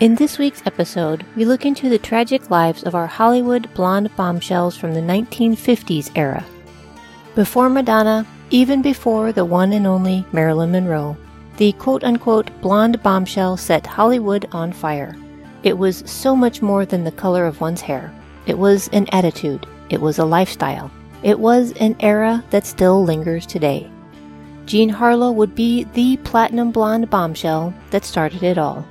In this week's episode, we look into the tragic lives of our Hollywood blonde bombshells from the 1950s era. Before Madonna, even before the one and only Marilyn Monroe, the quote unquote blonde bombshell set Hollywood on fire. It was so much more than the color of one's hair. It was an attitude. It was a lifestyle. It was an era that still lingers today. Jean Harlow would be the platinum blonde bombshell that started it all.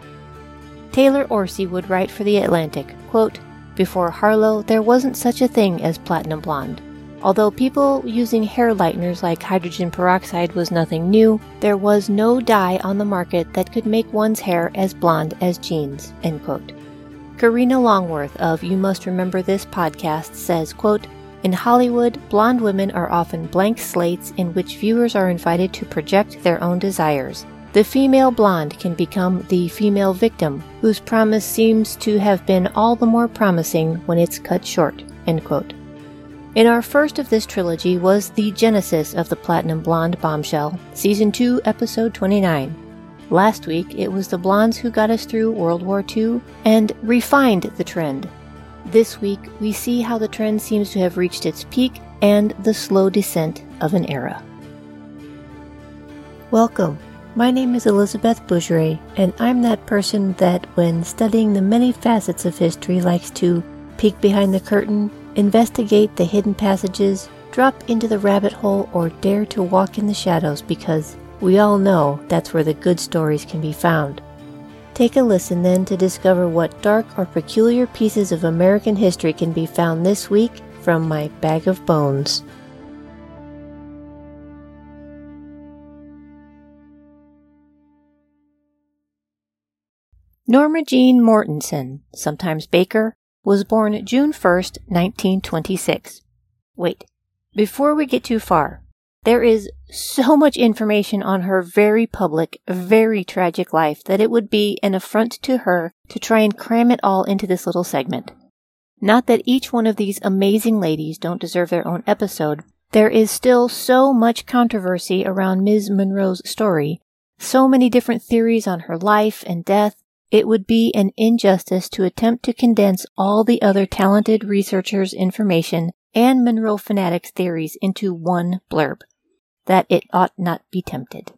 Taylor Orsi would write for The Atlantic, quote, Before Harlow, there wasn't such a thing as platinum blonde. Although people using hair lighteners like hydrogen peroxide was nothing new, there was no dye on the market that could make one's hair as blonde as Jean's. End quote. Karina Longworth of You Must Remember This podcast says, quote, in Hollywood, blonde women are often blank slates in which viewers are invited to project their own desires. The female blonde can become the female victim, whose promise seems to have been all the more promising when it's cut short. In our first of this trilogy was the genesis of the Platinum Blonde bombshell, Season 2, Episode 29. Last week, it was the blondes who got us through World War II and refined the trend. This week, we see how the trend seems to have reached its peak and the slow descent of an era. Welcome. My name is Elizabeth Bougeret, and I'm that person that, when studying the many facets of history, likes to peek behind the curtain investigate the hidden passages, drop into the rabbit hole, or dare to walk in the shadows because we all know that's where the good stories can be found. Take a listen then to discover what dark or peculiar pieces of American history can be found this week from my bag of bones. Norma Jean Mortensen, sometimes Baker, was born June 1st, 1926. Wait, before we get too far, there is so much information on her very public, very tragic life that it would be an affront to her to try and cram it all into this little segment. Not that each one of these amazing ladies don't deserve their own episode, there is still so much controversy around Ms. Monroe's story, so many different theories on her life and death, it would be an injustice to attempt to condense all the other talented researchers' information and Marilyn fanatics' theories into one blurb. That it ought not be tempted.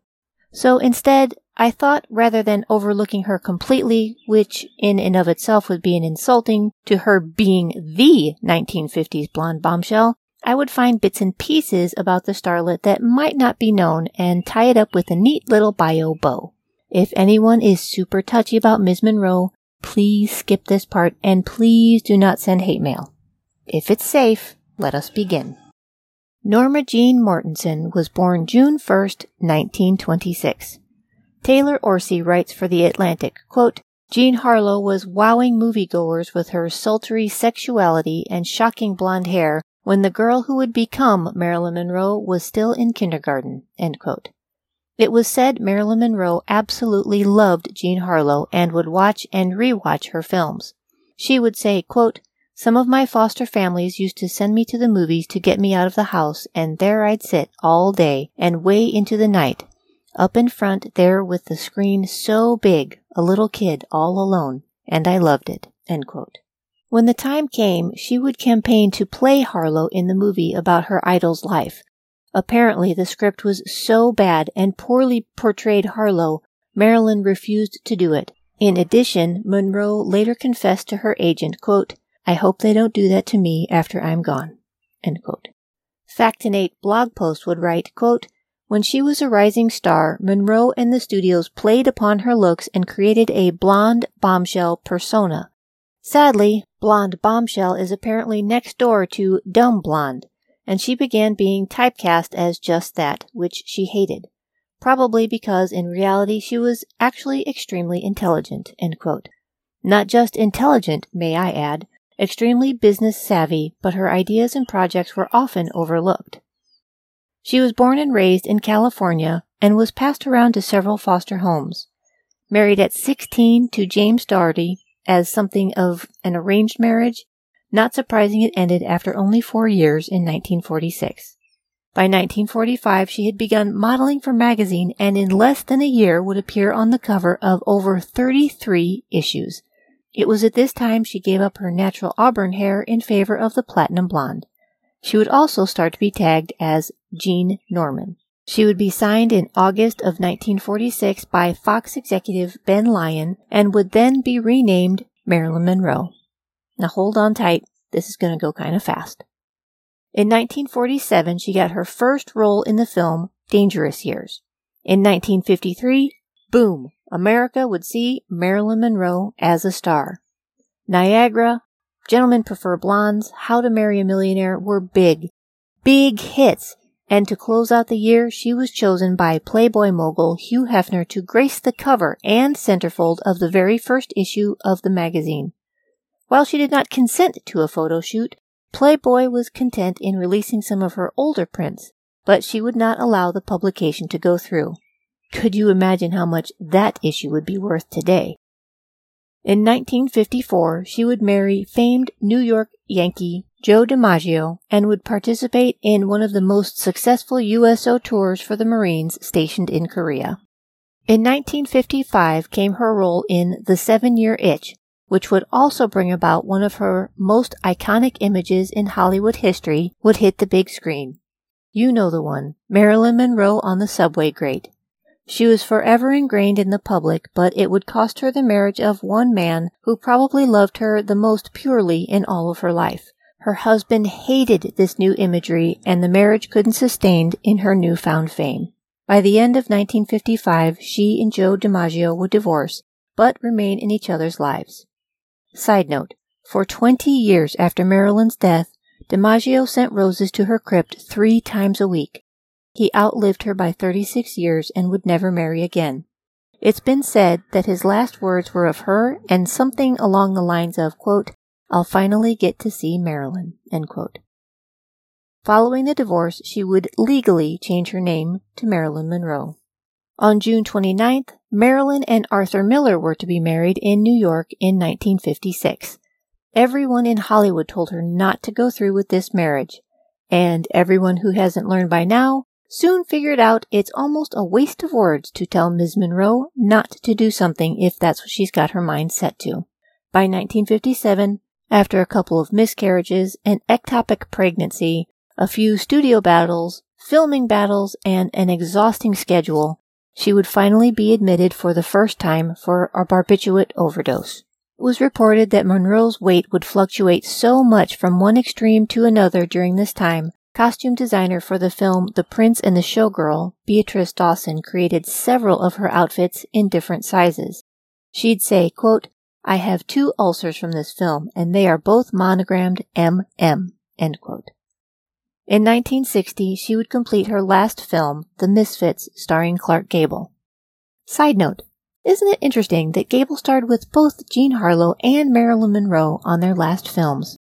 So instead, I thought rather than overlooking her completely, which in and of itself would be an insulting to her being the 1950s blonde bombshell, I would find bits and pieces about the starlet that might not be known and tie it up with a neat little bio bow. If anyone is super touchy about Ms. Monroe, please skip this part and please do not send hate mail. If it's safe, let us begin. Norma Jean Mortensen was born June 1st, 1926. Taylor Orsi writes for The Atlantic, quote, Jean Harlow was wowing moviegoers with her sultry sexuality and shocking blonde hair when the girl who would become Marilyn Monroe was still in kindergarten. End quote. It was said Marilyn Monroe absolutely loved Jean Harlow and would watch and rewatch her films. She would say, quote, Some of my foster families used to send me to the movies to get me out of the house, and there I'd sit all day and way into the night, up in front there with the screen so big, a little kid all alone, and I loved it. When the time came, she would campaign to play Harlow in the movie about her idol's life, Apparently, the script was so bad and poorly portrayed Harlow, Marilyn refused to do it. In addition, Monroe later confessed to her agent, quote, I hope they don't do that to me after I'm gone. End quote. Factinate blog post would write, quote, when she was a rising star, Monroe and the studios played upon her looks and created a blonde bombshell persona. Sadly, blonde bombshell is apparently next door to dumb blonde and she began being typecast as just that, which she hated, probably because in reality she was actually extremely intelligent. Not just intelligent, may I add, extremely business savvy, but her ideas and projects were often overlooked. She was born and raised in California and was passed around to several foster homes. Married at 16 to James Dougherty as something of an arranged marriage, not surprising it ended after only four years in 1946. By 1945, she had begun modeling for magazine and in less than a year would appear on the cover of over 33 issues. It was at this time she gave up her natural auburn hair in favor of the platinum blonde. She would also start to be tagged as Jean Norman. She would be signed in August of 1946 by Fox executive Ben Lyon and would then be renamed Marilyn Monroe. Now hold on tight. This is going to go kind of fast. In 1947, she got her first role in the film Dangerous Years. In 1953, boom, America would see Marilyn Monroe as a star. Niagara, Gentlemen Prefer Blondes, How to Marry a Millionaire were big, big hits. And to close out the year, she was chosen by Playboy mogul Hugh Hefner to grace the cover and centerfold of the very first issue of the magazine. While she did not consent to a photo shoot, Playboy was content in releasing some of her older prints, but she would not allow the publication to go through. Could you imagine how much that issue would be worth today? In 1954, she would marry famed New York Yankee Joe DiMaggio and would participate in one of the most successful USO tours for the Marines stationed in Korea. In 1955 came her role in The Seven Year Itch, which would also bring about one of her most iconic images in Hollywood history, would hit the big screen. You know the one, Marilyn Monroe on the subway grate. She was forever ingrained in the public, but it would cost her the marriage of one man who probably loved her the most purely in all of her life. Her husband hated this new imagery, and the marriage couldn't sustain in her newfound fame. By the end of 1955, she and Joe DiMaggio would divorce, but remain in each other's lives. Side note, for 20 years after Marilyn's death, DiMaggio sent roses to her crypt three times a week. He outlived her by 36 years and would never marry again. It's been said that his last words were of her and something along the lines of, quote, I'll finally get to see Marilyn, Following the divorce, she would legally change her name to Marilyn Monroe. On June 29th, Marilyn and Arthur Miller were to be married in New York in 1956. Everyone in Hollywood told her not to go through with this marriage, and everyone who hasn't learned by now soon figured out it's almost a waste of words to tell Ms. Monroe not to do something if that's what she's got her mind set to. By 1957, after a couple of miscarriages, an ectopic pregnancy, a few studio battles, filming battles, and an exhausting schedule, she would finally be admitted for the first time for a barbiturate overdose. It was reported that Monroe's weight would fluctuate so much from one extreme to another during this time. Costume designer for the film The Prince and the Showgirl, Beatrice Dawson, created several of her outfits in different sizes. She'd say, quote, I have two ulcers from this film, and they are both monogrammed MM, end quote. In 1960, she would complete her last film, The Misfits, starring Clark Gable. Side note, isn't it interesting that Gable starred with both Jean Harlow and Marilyn Monroe on their last films?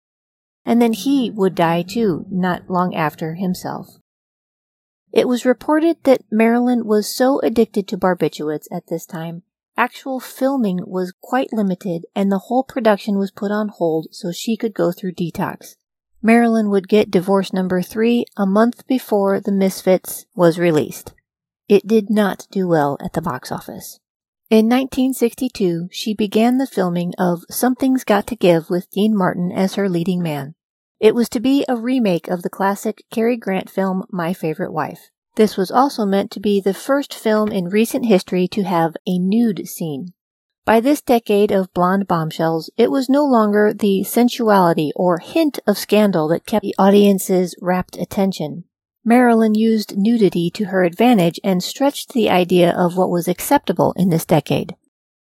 And then he would die too, not long after himself. It was reported that Marilyn was so addicted to barbiturates at this time, actual filming was quite limited and the whole production was put on hold so she could go through detox. Marilyn would get divorce number three a month before The Misfits was released. It did not do well at the box office. In 1962, she began the filming of Something's Got to Give with Dean Martin as her leading man. It was to be a remake of the classic Cary Grant film My Favorite Wife. This was also meant to be the first film in recent history to have a nude scene. By this decade of blonde bombshells, it was no longer the sensuality or hint of scandal that kept the audience's rapt attention. Marilyn used nudity to her advantage and stretched the idea of what was acceptable in this decade.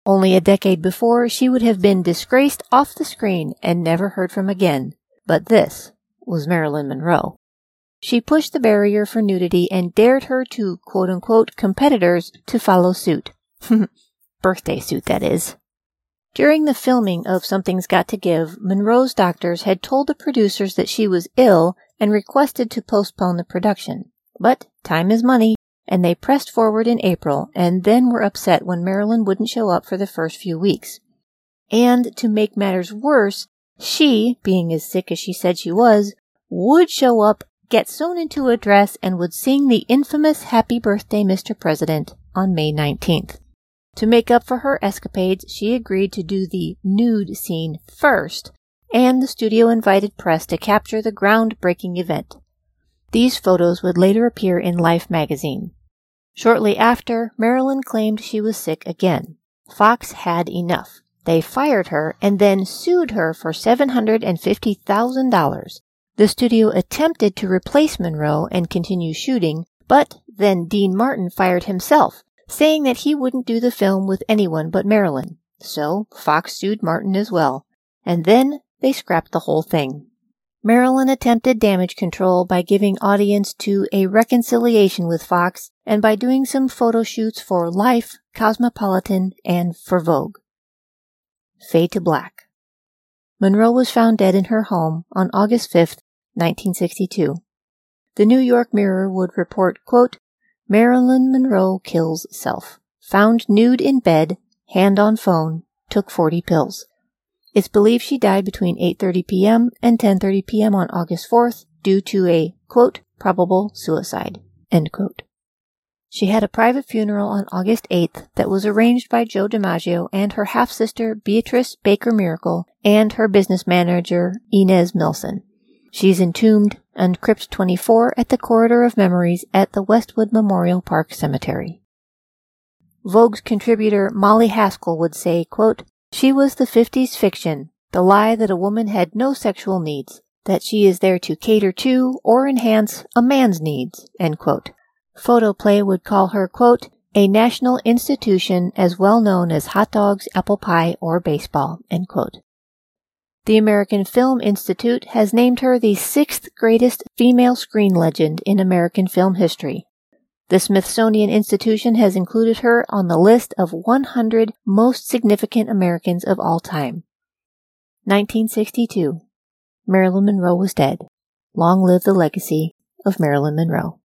Only a decade before, she would have been disgraced off the screen and never heard from again. But this was Marilyn Monroe. She pushed the barrier for nudity and dared her to quote unquote competitors to follow suit. birthday suit, that is. During the filming of Something's Got to Give, Monroe's doctors had told the producers that she was ill and requested to postpone the production. But time is money, and they pressed forward in April and then were upset when Marilyn wouldn't show up for the first few weeks. And to make matters worse, she, being as sick as she said she was, would show up get sewn into a dress and would sing the infamous Happy Birthday, Mr. President on May 19th. To make up for her escapades, she agreed to do the nude scene first, and the studio invited press to capture the groundbreaking event. These photos would later appear in Life magazine. Shortly after, Marilyn claimed she was sick again. Fox had enough. They fired her and then sued her for $750,000. The studio attempted to replace Monroe and continue shooting, but then Dean Martin fired himself, saying that he wouldn't do the film with anyone but Marilyn. So Fox sued Martin as well. And then they scrapped the whole thing. Marilyn attempted damage control by giving audience to a reconciliation with Fox and by doing some photo shoots for Life, Cosmopolitan, and for Vogue. Fade to black. Monroe was found dead in her home on August 5, 1962. The New York Mirror would report, quote, Marilyn Monroe kills self. Found nude in bed, hand on phone, took 40 pills. It's believed she died between 8:30 p.m. and 10:30 p.m. on August 4th due to a quote probable suicide. End quote. She had a private funeral on August 8th that was arranged by Joe DiMaggio and her half sister Beatrice Baker Miracle and her business manager Inez Melson. She's entombed on Crypt 24 at the Corridor of Memories at the Westwood Memorial Park Cemetery. Vogue's contributor Molly Haskell would say, quote, She was the 50s fiction, the lie that a woman had no sexual needs, that she is there to cater to or enhance a man's needs, end quote. Photoplay would call her, quote, a national institution as well known as hot dogs, apple pie, or baseball, end quote. The American Film Institute has named her the sixth greatest female screen legend in American film history. The Smithsonian Institution has included her on the list of 100 most significant Americans of all time. 1962. Marilyn Monroe was dead. Long live the legacy of Marilyn Monroe.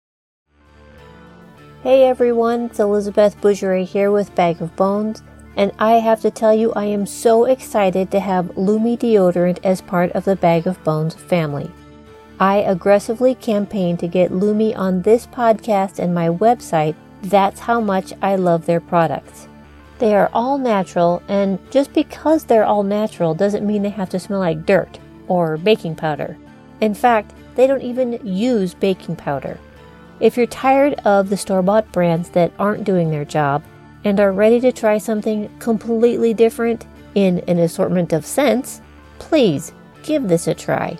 Hey everyone, it's Elizabeth Bougeret here with Bag of Bones and I have to tell you, I am so excited to have Lume deodorant as part of the Bag of Bones family. I aggressively campaigned to get Lume on this podcast and my website. That's how much I love their products. They are all natural, and just because they're all natural doesn't mean they have to smell like dirt or baking powder. In fact, they don't even use baking powder. If you're tired of the store bought brands that aren't doing their job, and are ready to try something completely different in an assortment of scents, please give this a try.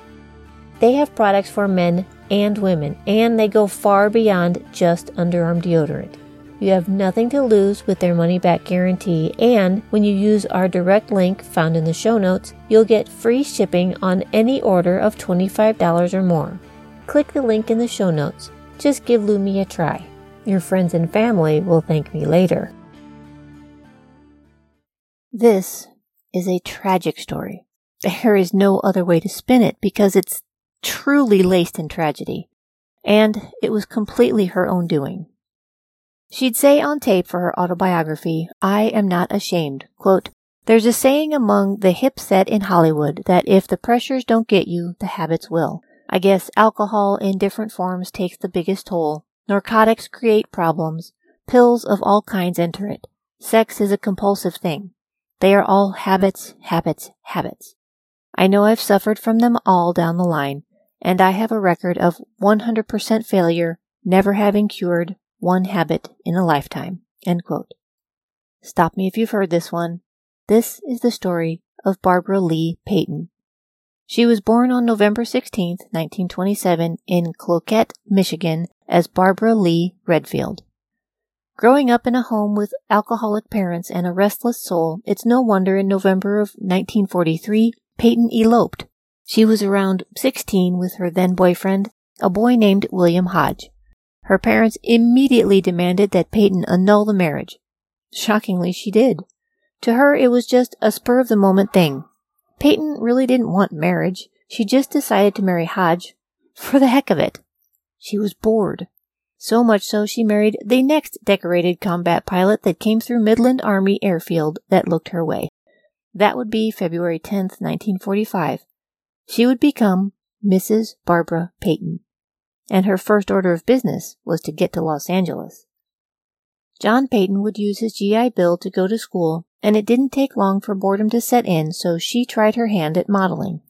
They have products for men and women, and they go far beyond just underarm deodorant. You have nothing to lose with their money back guarantee, and when you use our direct link found in the show notes, you'll get free shipping on any order of $25 or more. Click the link in the show notes. Just give Lume a try. Your friends and family will thank me later. This is a tragic story. There is no other way to spin it because it's truly laced in tragedy. And it was completely her own doing. She'd say on tape for her autobiography, I am not ashamed. Quote, There's a saying among the hip set in Hollywood that if the pressures don't get you, the habits will. I guess alcohol in different forms takes the biggest toll. Narcotics create problems. Pills of all kinds enter it. Sex is a compulsive thing. They are all habits, habits, habits. I know I've suffered from them all down the line, and I have a record of 100% failure, never having cured one habit in a lifetime. Stop me if you've heard this one. This is the story of Barbara Lee Payton. She was born on November 16, 1927, in Cloquet, Michigan, as Barbara Lee Redfield. Growing up in a home with alcoholic parents and a restless soul, it's no wonder in November of 1943, Payton eloped. She was around 16 with her then boyfriend, a boy named William Hodge. Her parents immediately demanded that Payton annul the marriage. Shockingly, she did. To her, it was just a spur of the moment thing. Payton really didn't want marriage. She just decided to marry Hodge for the heck of it. She was bored. So much so she married the next decorated combat pilot that came through Midland Army Airfield that looked her way. That would be February 10th, 1945. She would become Mrs. Barbara Payton, and her first order of business was to get to Los Angeles. John Payton would use his GI Bill to go to school, and it didn't take long for boredom to set in, so she tried her hand at modeling.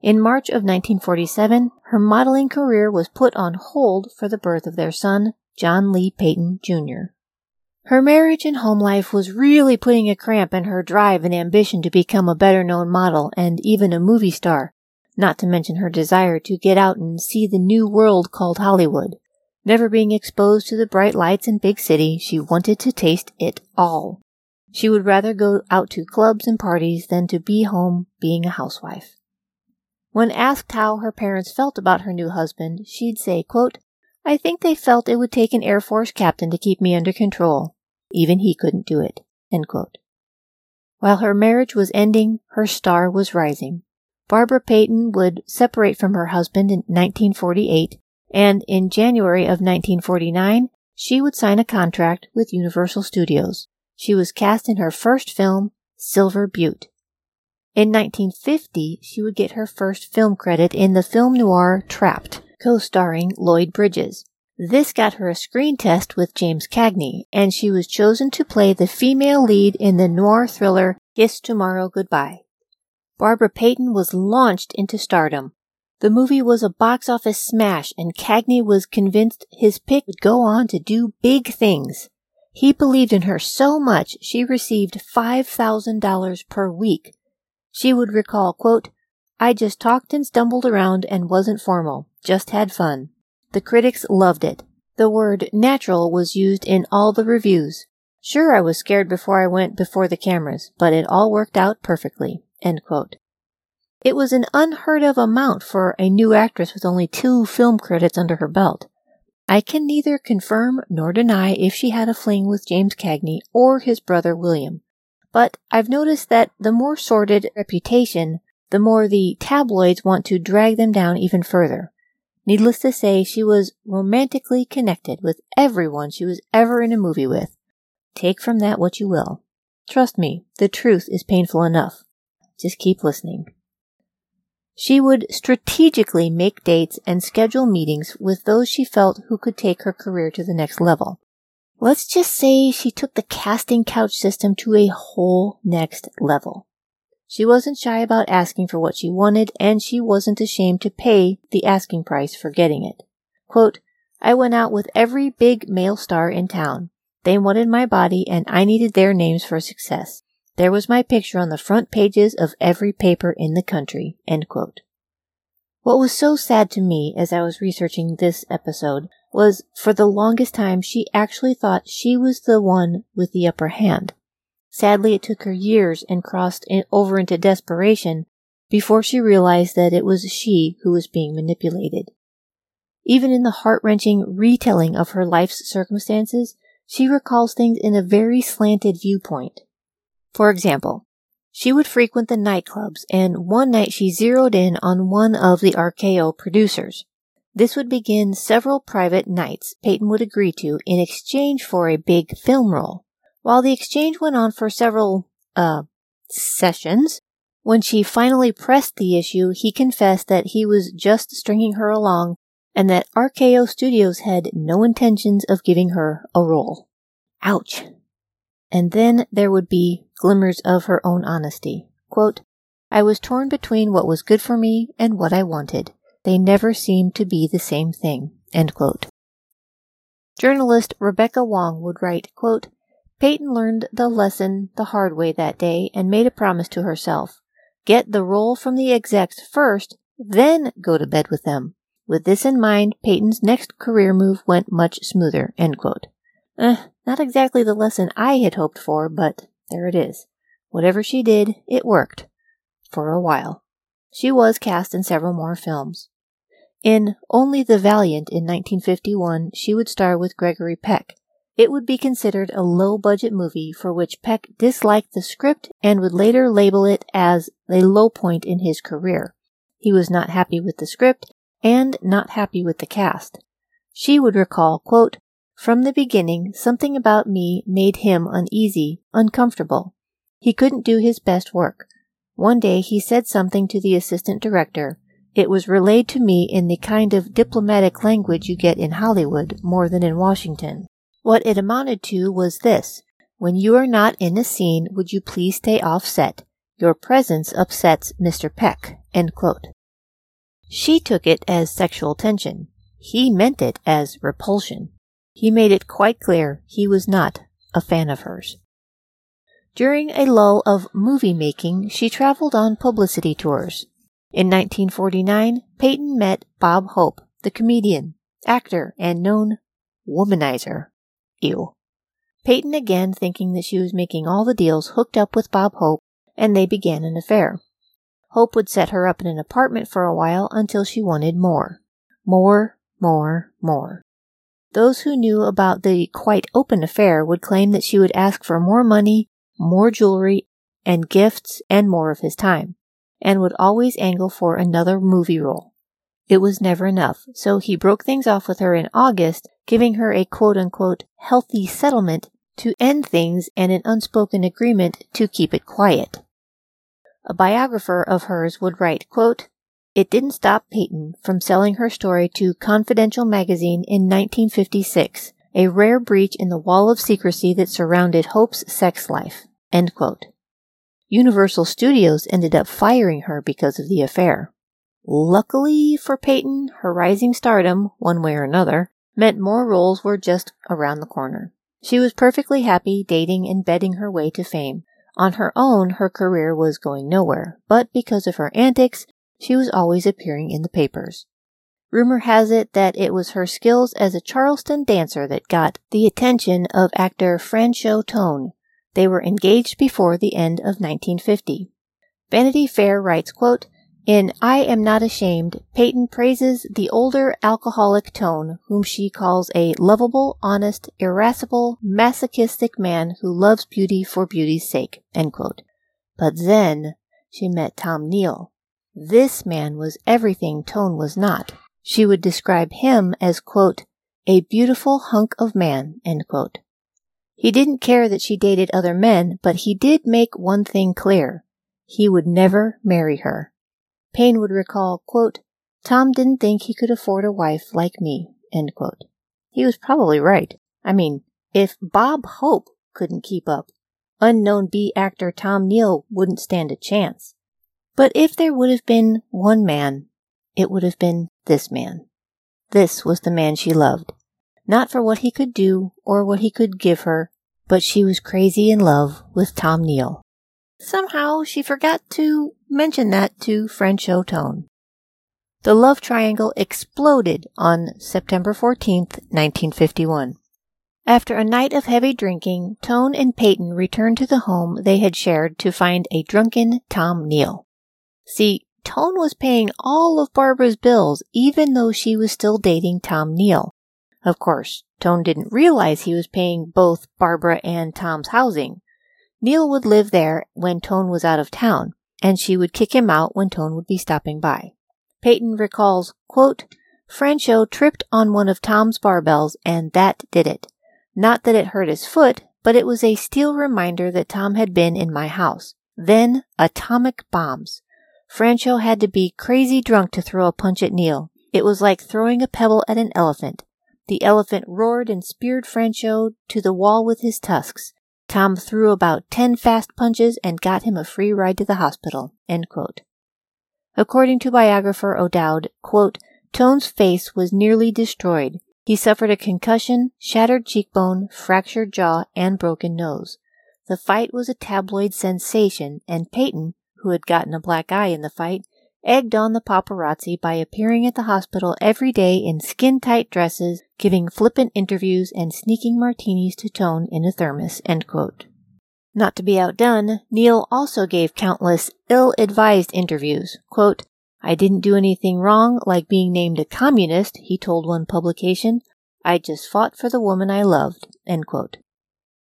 In March of 1947, her modeling career was put on hold for the birth of their son, John Lee Payton Jr. Her marriage and home life was really putting a cramp in her drive and ambition to become a better known model and even a movie star, not to mention her desire to get out and see the new world called Hollywood. Never being exposed to the bright lights in big city, she wanted to taste it all. She would rather go out to clubs and parties than to be home being a housewife. When asked how her parents felt about her new husband, she'd say, quote, I think they felt it would take an Air Force captain to keep me under control. Even he couldn't do it. While her marriage was ending, her star was rising. Barbara Payton would separate from her husband in 1948 and in January of 1949, she would sign a contract with Universal Studios. She was cast in her first film, Silver Butte. In 1950, she would get her first film credit in the film noir Trapped, co-starring Lloyd Bridges. This got her a screen test with James Cagney, and she was chosen to play the female lead in the noir thriller Kiss Tomorrow Goodbye. Barbara Payton was launched into stardom. The movie was a box office smash and Cagney was convinced his pick would go on to do big things. He believed in her so much she received $5,000 per week. She would recall, quote, I just talked and stumbled around and wasn't formal, just had fun. The critics loved it. The word natural was used in all the reviews. Sure, I was scared before I went before the cameras, but it all worked out perfectly. It was an unheard of amount for a new actress with only two film credits under her belt. I can neither confirm nor deny if she had a fling with James Cagney or his brother William, but I've noticed that the more sordid reputation, the more the tabloids want to drag them down even further. Needless to say, she was romantically connected with everyone she was ever in a movie with. Take from that what you will. Trust me, the truth is painful enough. Just keep listening. She would strategically make dates and schedule meetings with those she felt who could take her career to the next level. Let's just say she took the casting couch system to a whole next level. She wasn't shy about asking for what she wanted, and she wasn't ashamed to pay the asking price for getting it. Quote, I went out with every big male star in town. They wanted my body, and I needed their names for success. There was my picture on the front pages of every paper in the country. What was so sad to me as I was researching this episode was for the longest time she actually thought she was the one with the upper hand. Sadly, it took her years and crossed in, over into desperation before she realized that it was she who was being manipulated. Even in the heart wrenching retelling of her life's circumstances, she recalls things in a very slanted viewpoint. For example, she would frequent the nightclubs, and one night she zeroed in on one of the RKO producers. This would begin several private nights Payton would agree to in exchange for a big film role. While the exchange went on for several, uh, sessions, when she finally pressed the issue, he confessed that he was just stringing her along and that RKO Studios had no intentions of giving her a role. Ouch. And then there would be glimmers of her own honesty. Quote, I was torn between what was good for me and what I wanted. They never seem to be the same thing. Journalist Rebecca Wong would write, quote, Payton learned the lesson the hard way that day and made a promise to herself. Get the role from the execs first, then go to bed with them. With this in mind, Payton's next career move went much smoother. Eh, not exactly the lesson I had hoped for, but there it is. Whatever she did, it worked. For a while. She was cast in several more films. In Only the Valiant in 1951, she would star with Gregory Peck. It would be considered a low budget movie for which Peck disliked the script and would later label it as a low point in his career. He was not happy with the script and not happy with the cast. She would recall, quote, from the beginning, something about me made him uneasy, uncomfortable. He couldn't do his best work. One day he said something to the assistant director. It was relayed to me in the kind of diplomatic language you get in Hollywood more than in Washington. What it amounted to was this. When you are not in a scene, would you please stay off set? Your presence upsets Mr. Peck. She took it as sexual tension. He meant it as repulsion. He made it quite clear he was not a fan of hers. During a lull of movie making, she traveled on publicity tours. In 1949, Payton met Bob Hope, the comedian, actor, and known womanizer. Ew. Payton again thinking that she was making all the deals hooked up with Bob Hope, and they began an affair. Hope would set her up in an apartment for a while until she wanted more. More, more, more. Those who knew about the quite open affair would claim that she would ask for more money, more jewelry, and gifts, and more of his time and would always angle for another movie role. It was never enough, so he broke things off with her in August, giving her a quote unquote healthy settlement to end things and an unspoken agreement to keep it quiet. A biographer of hers would write, quote, It didn't stop Payton from selling her story to Confidential magazine in 1956, a rare breach in the wall of secrecy that surrounded Hope's sex life. End quote. Universal Studios ended up firing her because of the affair. Luckily for Payton, her rising stardom, one way or another, meant more roles were just around the corner. She was perfectly happy dating and betting her way to fame. On her own, her career was going nowhere, but because of her antics, she was always appearing in the papers. Rumor has it that it was her skills as a Charleston dancer that got the attention of actor Franchot Tone, they were engaged before the end of 1950. Vanity Fair writes, quote, in I Am Not Ashamed, Payton praises the older alcoholic Tone, whom she calls a lovable, honest, irascible, masochistic man who loves beauty for beauty's sake. But then she met Tom Neal. This man was everything Tone was not. She would describe him as, quote, a beautiful hunk of man, he didn't care that she dated other men, but he did make one thing clear. He would never marry her. Payne would recall, quote, Tom didn't think he could afford a wife like me, He was probably right. I mean, if Bob Hope couldn't keep up, unknown B actor Tom Neal wouldn't stand a chance. But if there would have been one man, it would have been this man. This was the man she loved not for what he could do or what he could give her, but she was crazy in love with Tom Neal. Somehow she forgot to mention that to Franchot Tone. The love triangle exploded on September 14th, 1951. After a night of heavy drinking, Tone and Payton returned to the home they had shared to find a drunken Tom Neal. See, Tone was paying all of Barbara's bills even though she was still dating Tom Neal. Of course, Tone didn't realize he was paying both Barbara and Tom's housing. Neal would live there when Tone was out of town, and she would kick him out when Tone would be stopping by. Payton recalls, quote, Franchot tripped on one of Tom's barbells, and that did it. Not that it hurt his foot, but it was a steel reminder that Tom had been in my house. Then, atomic bombs. Franchot had to be crazy drunk to throw a punch at Neal. It was like throwing a pebble at an elephant. The elephant roared and speared Franchot to the wall with his tusks. Tom threw about ten fast punches and got him a free ride to the hospital. According to biographer O'Dowd, quote, Tone's face was nearly destroyed. He suffered a concussion, shattered cheekbone, fractured jaw, and broken nose. The fight was a tabloid sensation, and Payton, who had gotten a black eye in the fight, egged on the paparazzi by appearing at the hospital every day in skin tight dresses, giving flippant interviews, and sneaking martinis to Tone in a thermos. Not to be outdone, Neal also gave countless ill advised interviews. Quote, I didn't do anything wrong, like being named a communist, he told one publication. I just fought for the woman I loved.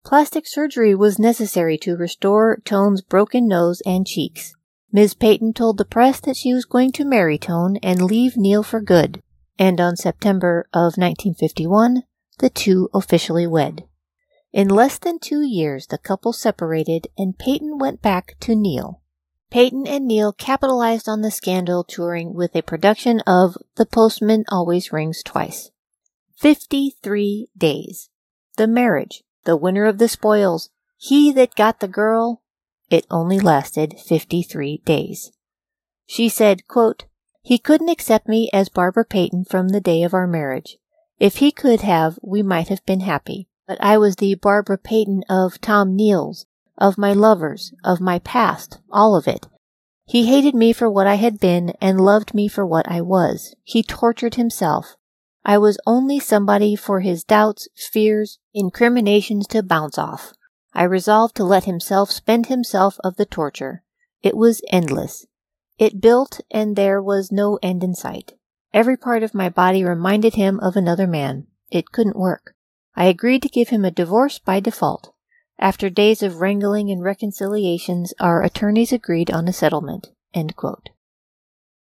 Plastic surgery was necessary to restore Tone's broken nose and cheeks. Ms. Payton told the press that she was going to marry Tone and leave Neal for good, and on September of 1951, the two officially wed. In less than two years, the couple separated and Payton went back to Neal. Payton and Neal capitalized on the scandal touring with a production of The Postman Always Rings Twice. 53 days. The marriage, the winner of the spoils, he that got the girl. It only lasted 53 days. She said, quote, He couldn't accept me as Barbara Payton from the day of our marriage. If he could have, we might have been happy. But I was the Barbara Payton of Tom Neal's, of my lovers, of my past, all of it. He hated me for what I had been and loved me for what I was. He tortured himself. I was only somebody for his doubts, fears, incriminations to bounce off. I resolved to let himself spend himself of the torture. It was endless. It built, and there was no end in sight. Every part of my body reminded him of another man. It couldn't work. I agreed to give him a divorce by default. After days of wrangling and reconciliations, our attorneys agreed on a settlement.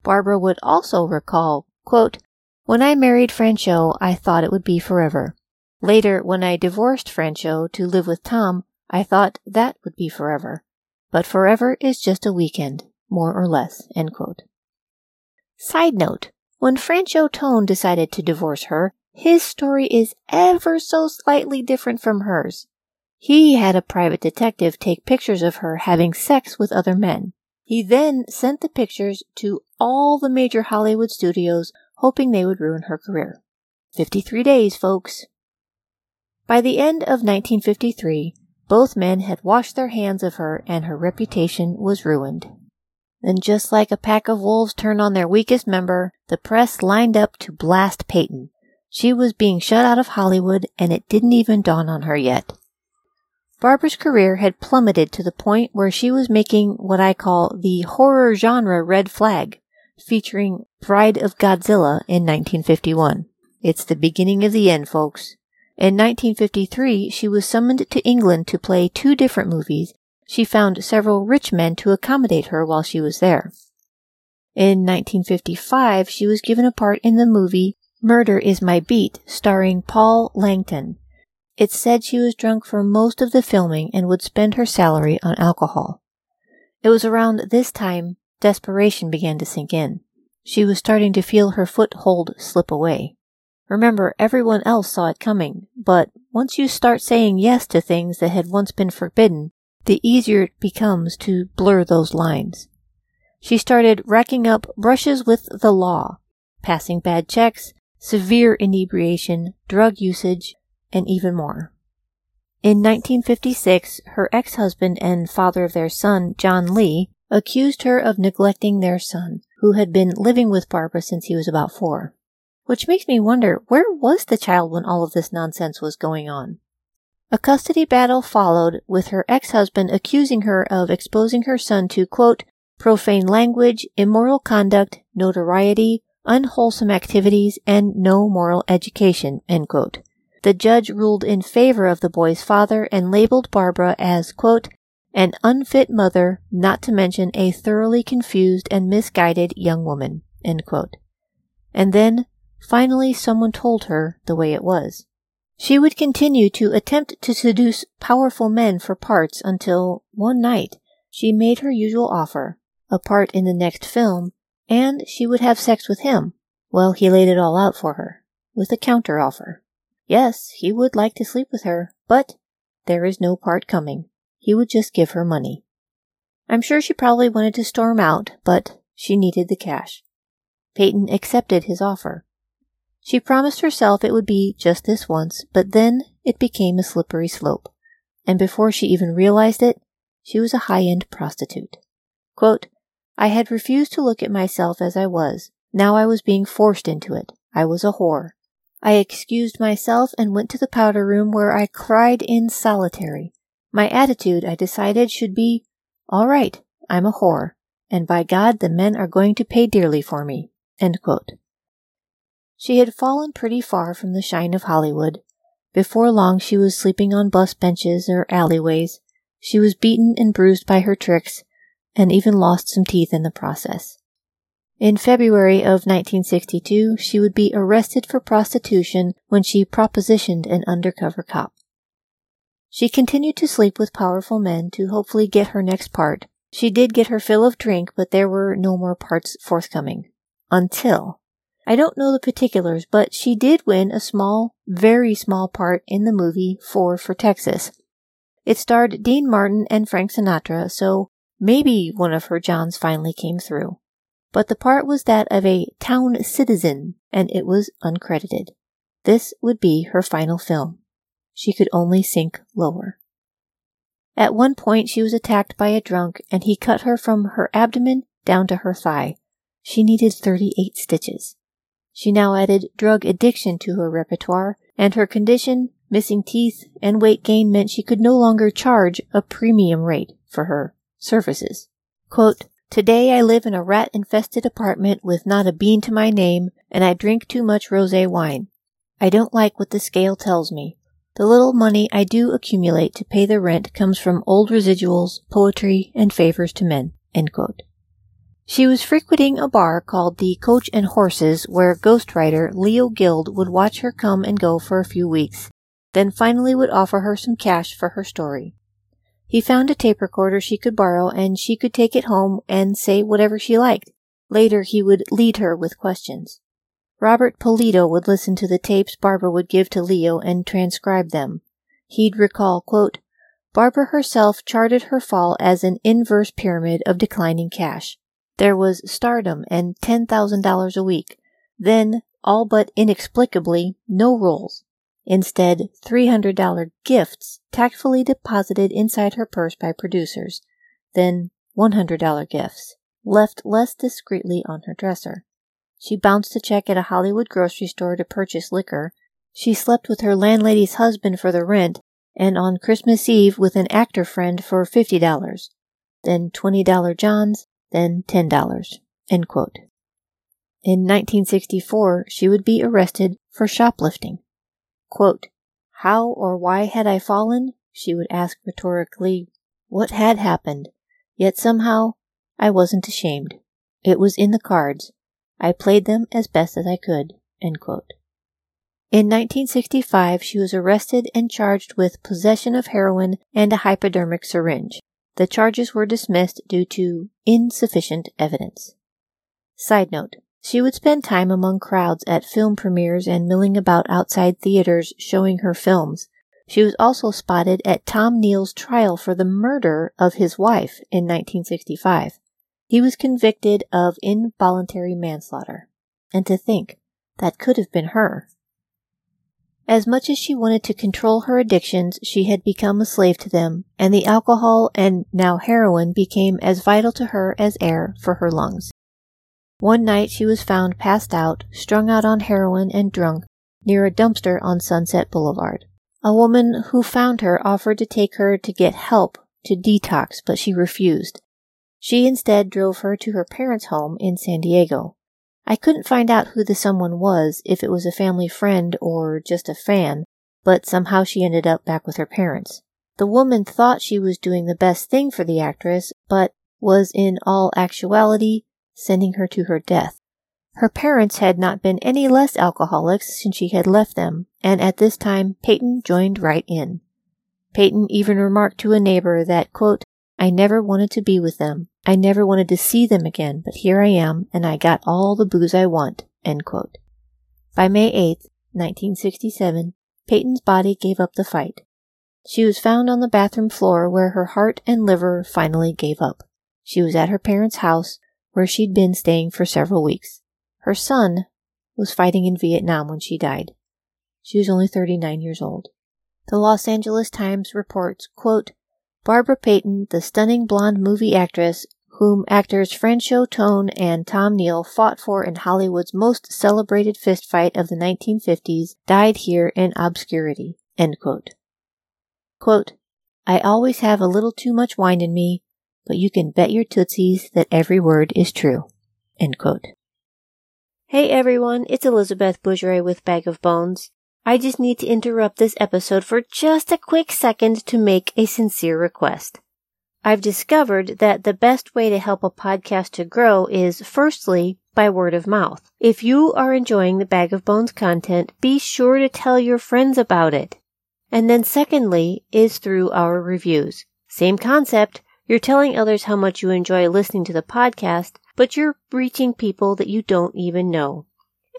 Barbara would also recall, quote, When I married Franchot, I thought it would be forever. Later, when I divorced Franchot to live with Tom, I thought that would be forever. But forever is just a weekend, more or less. Side note, when Franchot Tone decided to divorce her, his story is ever so slightly different from hers. He had a private detective take pictures of her having sex with other men. He then sent the pictures to all the major Hollywood studios, hoping they would ruin her career. 53 days, folks. By the end of 1953, both men had washed their hands of her and her reputation was ruined. Then, just like a pack of wolves turn on their weakest member, the press lined up to blast Payton. She was being shut out of Hollywood and it didn't even dawn on her yet. Barbara's career had plummeted to the point where she was making what I call the horror genre red flag, featuring Bride of the Gorilla in 1951. It's the beginning of the end, folks. In 1953, she was summoned to England to play two different movies. She found several rich men to accommodate her while she was there. In 1955, she was given a part in the movie Murder is My Beat, starring Paul Langton. It said she was drunk for most of the filming and would spend her salary on alcohol. It was around this time desperation began to sink in. She was starting to feel her foothold slip away. Remember, everyone else saw it coming, but once you start saying yes to things that had once been forbidden, the easier it becomes to blur those lines. She started racking up brushes with the law, passing bad checks, severe inebriation, drug usage, and even more. In 1956, her ex-husband and father of their son, John Lee, accused her of neglecting their son, who had been living with Barbara since he was about four. Which makes me wonder, where was the child when all of this nonsense was going on? A custody battle followed, with her ex-husband accusing her of exposing her son to, quote, profane language, immoral conduct, notoriety, unwholesome activities, and no moral education, end quote the judge ruled in favor of the boy's father and labeled Barbara as, quote, an unfit mother, not to mention a thoroughly confused and misguided young woman, end quote. And then, finally, someone told her the way it was. She would continue to attempt to seduce powerful men for parts until, one night, she made her usual offer, a part in the next film, and she would have sex with him. Well, he laid it all out for her, with a counter offer. Yes, he would like to sleep with her, but there is no part coming. He would just give her money. I'm sure she probably wanted to storm out, but she needed the cash. Payton accepted his offer. She promised herself it would be just this once, but then it became a slippery slope. And before she even realized it, she was a high-end prostitute. Quote, I had refused to look at myself as I was. Now I was being forced into it. I was a whore. I excused myself and went to the powder room where I cried in solitary. My attitude, I decided, should be, all right, I'm a whore, and by God the men are going to pay dearly for me. She had fallen pretty far from the shine of Hollywood. Before long she was sleeping on bus benches or alleyways. She was beaten and bruised by her tricks, and even lost some teeth in the process. In February of 1962, she would be arrested for prostitution when she propositioned an undercover cop. She continued to sleep with powerful men to hopefully get her next part, She did get her fill of drink, but there were no more parts forthcoming. Until. I don't know the particulars, but she did win a small, very small part in the movie Four for Texas. It starred Dean Martin and Frank Sinatra, so maybe one of her Johns finally came through. But the part was that of a town citizen, and it was uncredited. This would be her final film. She could only sink lower. At one point, she was attacked by a drunk, and he cut her from her abdomen down to her thigh. She needed 38 stitches. She now added drug addiction to her repertoire, and her condition, missing teeth, and weight gain meant she could no longer charge a premium rate for her services. Quote, Today I live in a rat infested apartment with not a bean to my name, and I drink too much rose wine. I don't like what the scale tells me. The little money I do accumulate to pay the rent comes from old residuals, poetry, and favors to men. She was frequenting a bar called the Coach and Horses where ghostwriter Leo Guild would watch her come and go for a few weeks, then finally would offer her some cash for her story. He found a tape recorder she could borrow and she could take it home and say whatever she liked. Later he would lead her with questions. Robert Polito would listen to the tapes Barbara would give to Leo and transcribe them. He'd recall, quote, Barbara herself charted her fall as an inverse pyramid of declining cash. There was stardom and $10,000 a week. Then, all but inexplicably, no roles. Instead, $300 gifts tactfully deposited inside her purse by producers. Then, $100 gifts, left less discreetly on her dresser. She bounced a check at a Hollywood grocery store to purchase liquor. She slept with her landlady's husband for the rent, and on Christmas Eve with an actor friend for $50. Then $20 Johns, then $10. End quote. In 1964, she would be arrested for shoplifting. Quote, How or why had I fallen? She would ask rhetorically. What had happened? Yet somehow I wasn't ashamed. It was in the cards. I played them as best as I could. In 1965, she was arrested and charged with possession of heroin and a hypodermic syringe. The charges were dismissed due to insufficient evidence. Side note, she would spend time among crowds at film premieres and milling about outside theaters showing her films. She was also spotted at Tom Neal's trial for the murder of his wife in 1965. He was convicted of involuntary manslaughter. And to think, that could have been her. As much as she wanted to control her addictions, she had become a slave to them, and the alcohol and now heroin became as vital to her as air for her lungs. One night she was found passed out, strung out on heroin and drunk, near a dumpster on Sunset Boulevard. A woman who found her offered to take her to get help to detox, but she refused. She instead drove her to her parents' home in San Diego. I couldn't find out who the someone was, if it was a family friend or just a fan, but somehow she ended up back with her parents. The woman thought she was doing the best thing for the actress, but was in all actuality sending her to her death. Her parents had not been any less alcoholics since she had left them, and at this time Payton joined right in. Payton even remarked to a neighbor that, quote, I never wanted to be with them. I never wanted to see them again, but here I am, and I got all the booze I want. By May 8, 1967, Payton's body gave up the fight. She was found on the bathroom floor where her heart and liver finally gave up. She was at her parents' house where she'd been staying for several weeks. Her son was fighting in Vietnam when she died. She was only 39 years old. The Los Angeles Times reports, quote, Barbara Payton, the stunning blonde movie actress whom actors Franchot Tone and Tom Neal fought for in Hollywood's most celebrated fistfight of the 1950s, died here in obscurity. Quote. Quote, I always have a little too much wine in me, but you can bet your tootsies that every word is true. Hey everyone, it's Elizabeth Bougeret with Bag of Bones. I just need to interrupt this episode for just a quick second to make a sincere request. I've discovered that the best way to help a podcast to grow is firstly by word of mouth. If you are enjoying the Bag of Bones content, be sure to tell your friends about it. And then secondly is through our reviews. Same concept. You're telling others how much you enjoy listening to the podcast, but you're reaching people that you don't even know.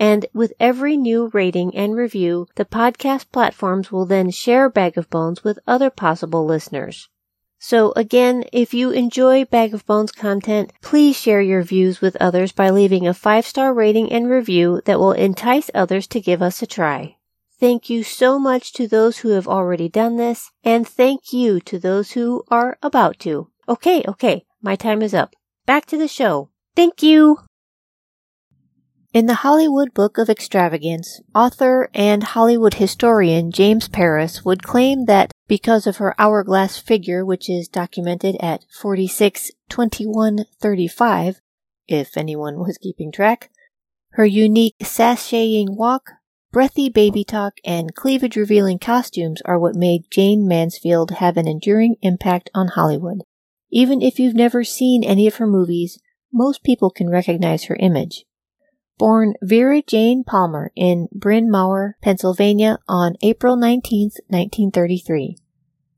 And with every new rating and review, the podcast platforms will then share Bag of Bones with other possible listeners. So again, if you enjoy Bag of Bones content, please share your views with others by leaving a five star rating and review that will entice others to give us a try. Thank you so much to those who have already done this, and thank you to those who are about to. Okay, okay, my time is up. Back to the show. Thank you! In the Hollywood Book of Extravagance, author and Hollywood historian James Parish would claim that because of her hourglass figure, which is documented at 462135, if anyone was keeping track, her unique sashaying walk, breathy baby talk, and cleavage revealing costumes are what made Jayne Mansfield have an enduring impact on Hollywood. Even if you've never seen any of her movies, most people can recognize her image born Vera Jayne Palmer in Bryn Mawr, Pennsylvania on April 19, 1933.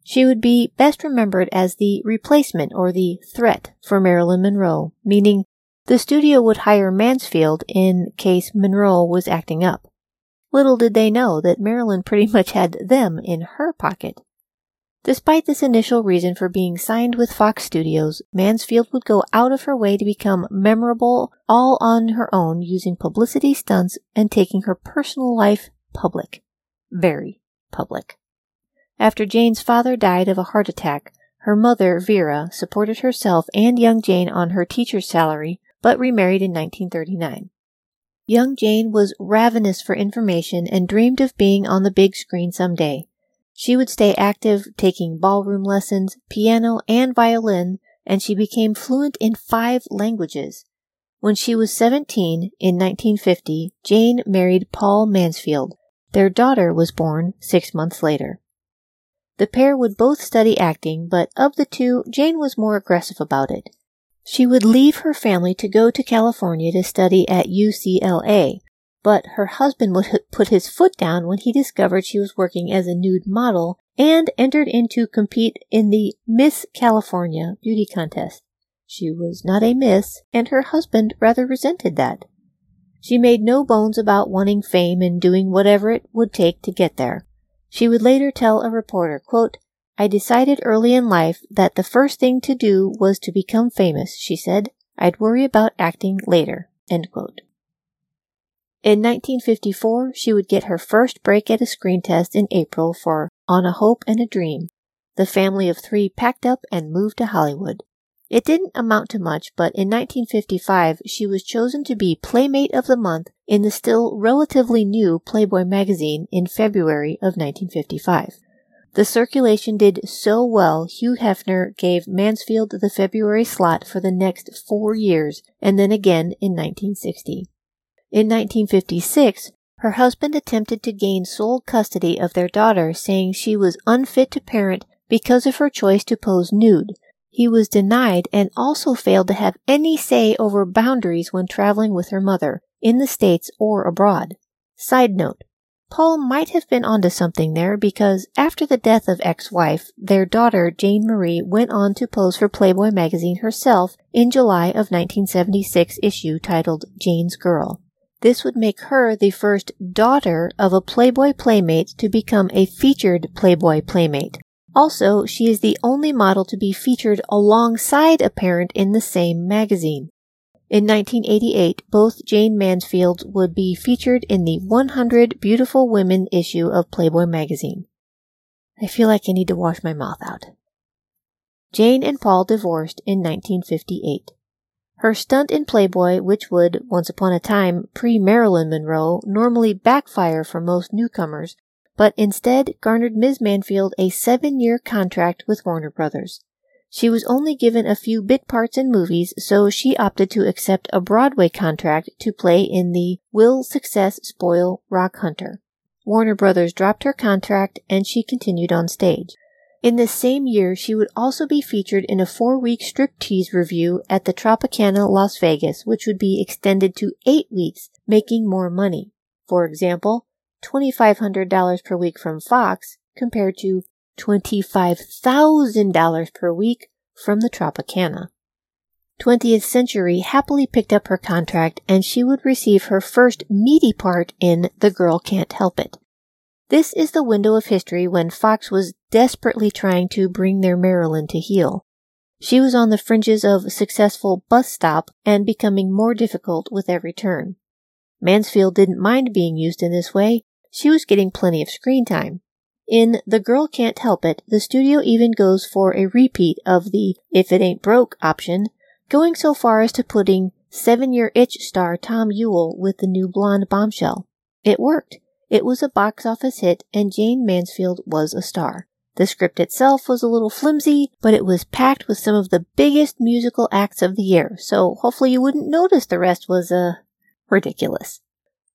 She would be best remembered as the replacement or the threat for Marilyn Monroe, meaning the studio would hire Mansfield in case Monroe was acting up. Little did they know that Marilyn pretty much had them in her pocket. Despite this initial reason for being signed with Fox Studios, Mansfield would go out of her way to become memorable all on her own using publicity stunts and taking her personal life public. Very public. After Jane's father died of a heart attack, her mother, Vera, supported herself and young Jane on her teacher's salary, but remarried in 1939. Young Jane was ravenous for information and dreamed of being on the big screen someday. She would stay active, taking ballroom lessons, piano, and violin, and she became fluent in five languages. When she was 17 in 1950, Jane married Paul Mansfield. Their daughter was born six months later. The pair would both study acting, but of the two, Jane was more aggressive about it. She would leave her family to go to California to study at UCLA, but her husband would put his foot down when he discovered she was working as a nude model and entered in to compete in the Miss California beauty contest. She was not a miss, and her husband rather resented that. She made no bones about wanting fame and doing whatever it would take to get there. She would later tell a reporter, quote, I decided early in life that the first thing to do was to become famous, she said. I'd worry about acting later. End quote. In 1954, she would get her first break at a screen test in April for On a Hope and a Dream. The family of three packed up and moved to Hollywood. It didn't amount to much, but in 1955 she was chosen to be Playmate of the Month in the still relatively new Playboy magazine in February of 1955. The circulation did so well, Hugh Hefner gave Mansfield the February slot for the next four years, and then again in 1960. In 1956, her husband attempted to gain sole custody of their daughter, saying she was unfit to parent because of her choice to pose nude. He was denied and also failed to have any say over boundaries when traveling with her mother, in the States or abroad. Side note, Paul might have been onto something there because after the death of ex-wife, their daughter Jane Marie went on to pose for Playboy magazine herself in July of 1976 issue titled Jane's Girl. This would make her the first daughter of a Playboy Playmate to become a featured Playboy Playmate. Also, she is the only model to be featured alongside a parent in the same magazine. In 1988, both Jayne Mansfield would be featured in the 100 Beautiful Women issue of Playboy magazine. I feel like I need to wash my mouth out. Jane and Paul divorced in 1958. Her stunt in Playboy, which would, once upon a time, pre Marilyn Monroe, normally backfire for most newcomers, but instead garnered Ms. Mansfield a seven year contract with Warner Brothers. She was only given a few bit parts in movies, so she opted to accept a Broadway contract to play in the Will Success Spoil Rock Hunter. Warner Brothers dropped her contract and she continued on stage. In the same year, she would also be featured in a four week striptease review at the Tropicana Las Vegas, which would be extended to eight weeks, making more money. For example, $2,500 per week from Fox compared to $25,000 per week from the Tropicana. 20th Century happily picked up her contract and she would receive her first meaty part in The Girl Can't Help It. This is the window of history when Fox was desperately trying to bring their Marilyn to heel. She was on the fringes of a successful bus stop and becoming more difficult with every turn. Mansfield didn't mind being used in this way. She was getting plenty of screen time. In The Girl Can't Help It, the studio even goes for a repeat of the if it ain't broke option going so far as to putting seven year itch star Tom Ewell with the new blonde bombshell. It worked. It was a box office hit, and Jayne Mansfield was a star. The script itself was a little flimsy, but it was packed with some of the biggest musical acts of the year, so hopefully you wouldn't notice the rest was, uh, ridiculous.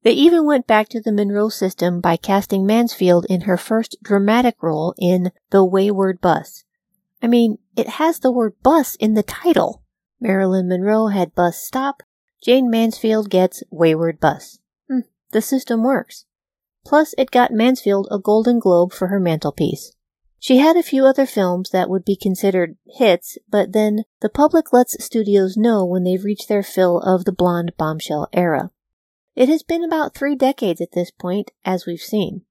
They even went back to the Monroe system by casting Mansfield in her first dramatic role in The Wayward Bus. I mean, it has the word bus in the title. Marilyn Monroe had Bus Stop. Jayne Mansfield gets Wayward Bus. Hmm, the system works. Plus, it got Mansfield a Golden Globe for her mantelpiece. She had a few other films that would be considered hits, but then the public lets studios know when they've reached their fill of the blonde bombshell era. It has been about three decades at this point, as we've seen.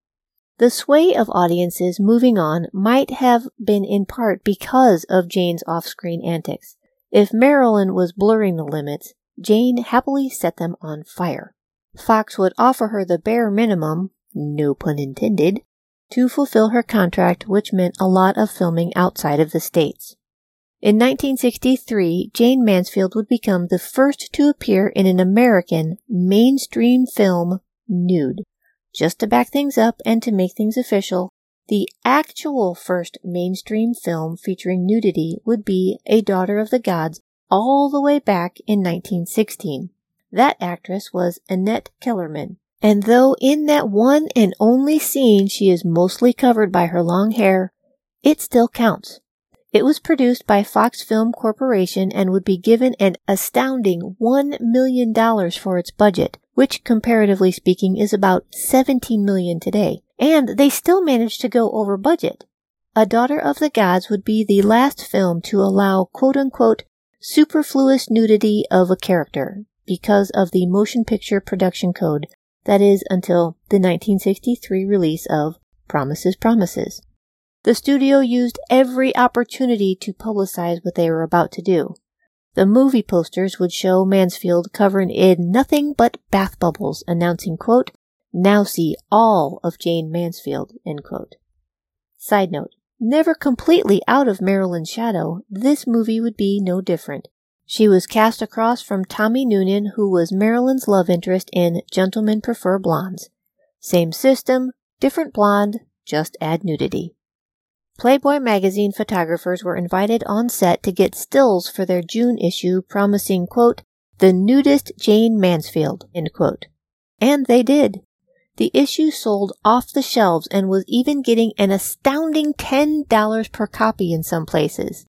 The sway of audiences moving on might have been in part because of Jane's off screen antics. If Marilyn was blurring the limits, Jane happily set them on fire. Fox would offer her the bare minimum, no pun intended, to fulfill her contract, which meant a lot of filming outside of the States. In 1963, Jayne Mansfield would become the first to appear in an American mainstream film nude. Just to back things up and to make things official, the actual first mainstream film featuring nudity would be A Daughter of the Gods all the way back in 1916. That actress was Annette Kellerman. And though in that one and only scene she is mostly covered by her long hair, it still counts. It was produced by Fox Film Corporation and would be given an astounding $1 million for its budget, which comparatively speaking is about 17 million today and they still managed to go over budget. A Daughter of the Gods would be the last film to allow quote unquote superfluous nudity of a character because of the motion picture production code that is until the 1963 release of Promises Promises. The studio used every opportunity to publicize what they were about to do. The movie posters would show Mansfield covered in nothing but bath bubbles, announcing, quote, now see all of Jayne Mansfield. End quote. Side note, never completely out of Marilyn's shadow, this movie would be no different. She was cast across from Tommy Noonan, who was Marilyn's love interest in Gentlemen Prefer Blondes. Same system, different blonde, just add nudity. Playboy magazine photographers were invited on set to get stills for their June issue promising, quote, the nudist Jayne Mansfield, end quote. And they did. The issue sold off the shelves and was even getting an astounding $10 per copy in some places.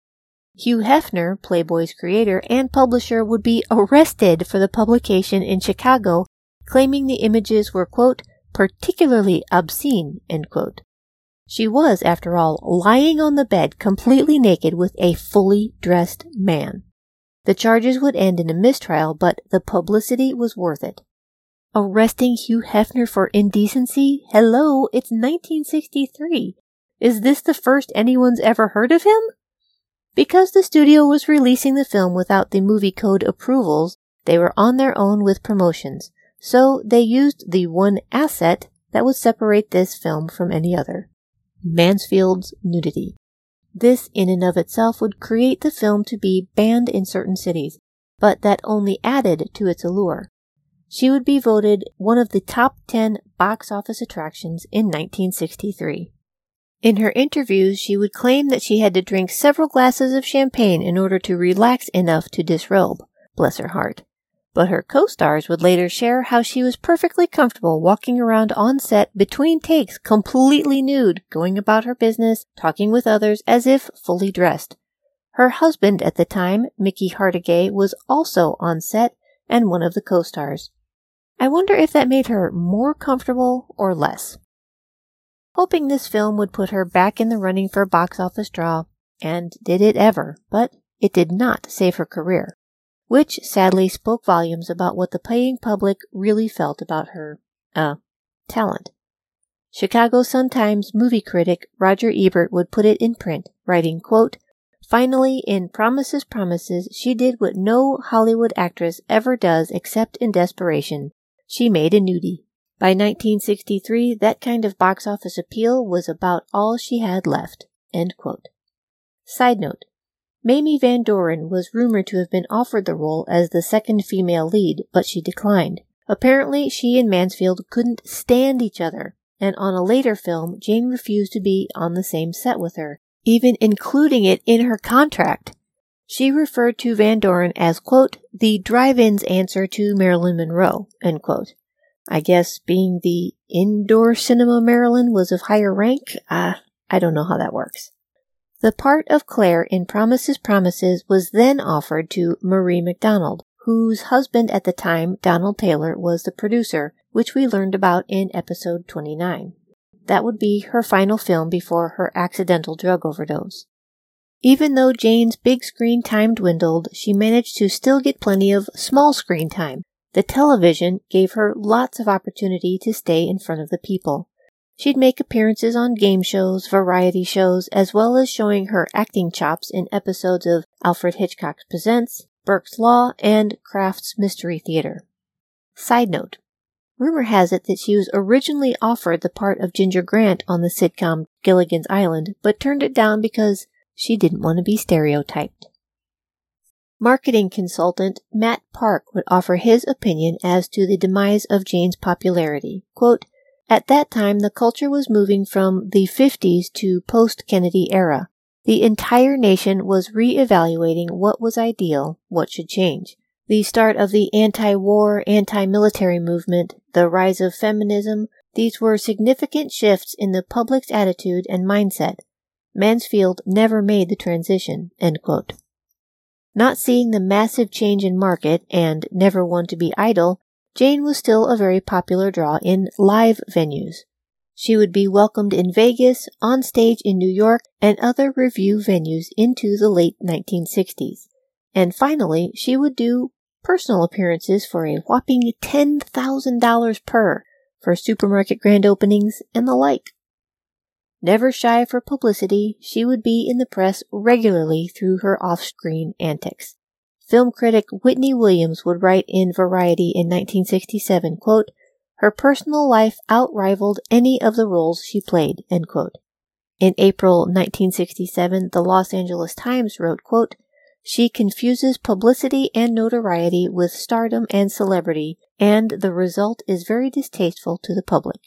Hugh Hefner, Playboy's creator and publisher, would be arrested for the publication in Chicago, claiming the images were, quote, particularly obscene, end quote. She was, after all, lying on the bed completely naked with a fully dressed man. The charges would end in a mistrial, but the publicity was worth it. Arresting Hugh Hefner for indecency? Hello, it's 1963. Is this the first anyone's ever heard of him? Because the studio was releasing the film without the movie code approvals, they were on their own with promotions, so they used the one asset that would separate this film from any other Mansfield's nudity. This, in and of itself, would create the film to be banned in certain cities, but that only added to its allure she would be voted one of the top 10 box office attractions in 1963. In her interviews, she would claim that she had to drink several glasses of champagne in order to relax enough to disrobe. Bless her heart. But her co-stars would later share how she was perfectly comfortable walking around on set between takes completely nude, going about her business, talking with others as if fully dressed. Her husband at the time, Mickey Hargitay, was also on set and one of the co-stars. I wonder if that made her more comfortable or less. Hoping this film would put her back in the running for a box office draw, and did it ever, but it did not save her career, which sadly spoke volumes about what the paying public really felt about her, uh, talent. Chicago Sun-Times movie critic Roger Ebert would put it in print, writing, quote, Finally, in Promises, Promises, she did what no Hollywood actress ever does except in desperation. She made a nudie. By 1963, that kind of box office appeal was about all she had left. Side note. Mamie Van Doren was rumored to have been offered the role as the second female lead, but she declined. Apparently, she and Mansfield couldn't stand each other, and on a later film, Jane refused to be on the same set with her, even including it in her contract. She referred to Van Doren as, quote, the drive-in's answer to Marilyn Monroe, end quote. I guess being the indoor cinema Marilyn was of higher rank? Uh, I don't know how that works. The part of Claire in Promises Promises was then offered to Marie McDonald, whose husband at the time, Donald Taylor, was the producer, which we learned about in episode 29. That would be her final film before her accidental drug overdose. Even though Jane's big screen time dwindled, she managed to still get plenty of small screen time. The television gave her lots of opportunity to stay in front of the people. She'd make appearances on game shows, variety shows, as well as showing her acting chops in episodes of Alfred Hitchcock's Presents, Burke's Law, and Kraft's Mystery Theater. Side note Rumor has it that she was originally offered the part of Ginger Grant on the sitcom Gilligan's Island, but turned it down because she didn't want to be stereotyped. Marketing consultant Matt Park would offer his opinion as to the demise of Jane's popularity. Quote, At that time, the culture was moving from the 50s to post Kennedy era. The entire nation was re-evaluating what was ideal, what should change the start of the anti-war, anti-military movement, the rise of feminism, these were significant shifts in the public's attitude and mindset. Mansfield never made the transition. Not seeing the massive change in market and never one to be idle, Jane was still a very popular draw in live venues. She would be welcomed in Vegas, on stage in New York, and other revue venues into the late 1960s. And finally, she would do personal appearances for a whopping $10,000 per for supermarket grand openings and the like. Never shy for publicity, she would be in the press regularly through her off-screen antics. Film critic Whitney Williams would write in Variety in 1967, quote, her personal life outrivaled any of the roles she played, In April 1967, the Los Angeles Times wrote, quote, she confuses publicity and notoriety with stardom and celebrity, and the result is very distasteful to the public.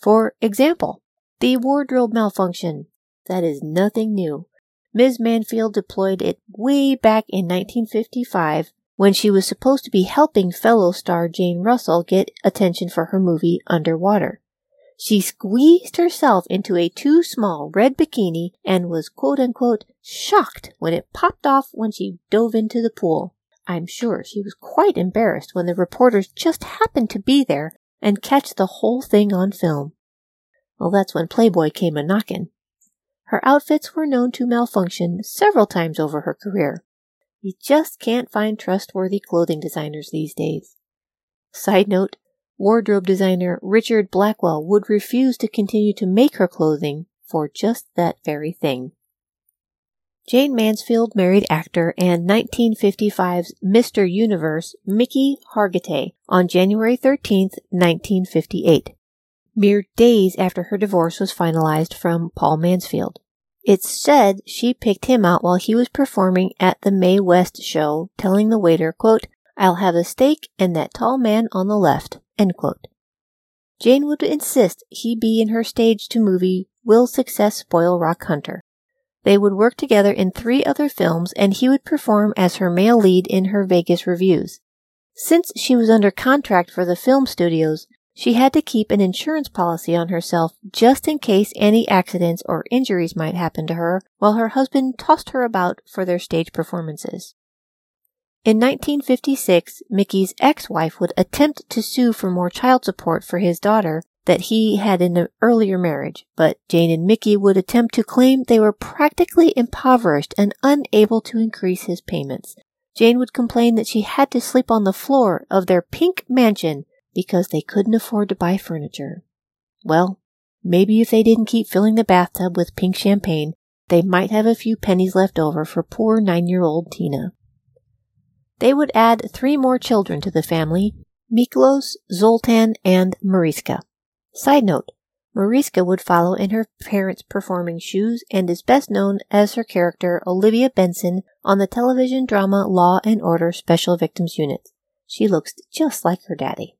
For example, the wardrobe malfunction. That is nothing new. Ms. Mansfield deployed it way back in 1955 when she was supposed to be helping fellow star Jane Russell get attention for her movie Underwater. She squeezed herself into a too small red bikini and was quote unquote shocked when it popped off when she dove into the pool. I'm sure she was quite embarrassed when the reporters just happened to be there and catch the whole thing on film. Well, that's when Playboy came a knockin'. Her outfits were known to malfunction several times over her career. You just can't find trustworthy clothing designers these days. Side note, wardrobe designer Richard Blackwell would refuse to continue to make her clothing for just that very thing. Jayne Mansfield married actor and 1955's Mr. Universe Mickey Hargitay on January 13, 1958, mere days after her divorce was finalized from Paul Mansfield. It's said she picked him out while he was performing at the Mae West show, telling the waiter, quote, I'll have a steak and that tall man on the left. Jane would insist he be in her stage to movie Will Success Spoil Rock Hunter. They would work together in three other films and he would perform as her male lead in her Vegas reviews. Since she was under contract for the film studios, she had to keep an insurance policy on herself just in case any accidents or injuries might happen to her while her husband tossed her about for their stage performances. In 1956, Mickey's ex-wife would attempt to sue for more child support for his daughter, that he had in an earlier marriage, but Jane and Mickey would attempt to claim they were practically impoverished and unable to increase his payments. Jane would complain that she had to sleep on the floor of their pink mansion because they couldn't afford to buy furniture. Well, maybe if they didn't keep filling the bathtub with pink champagne, they might have a few pennies left over for poor nine year old Tina. They would add three more children to the family Miklos, Zoltan, and Mariska. Side note Mariska would follow in her parents' performing shoes and is best known as her character Olivia Benson on the television drama Law and Order Special Victims Unit. She looks just like her daddy.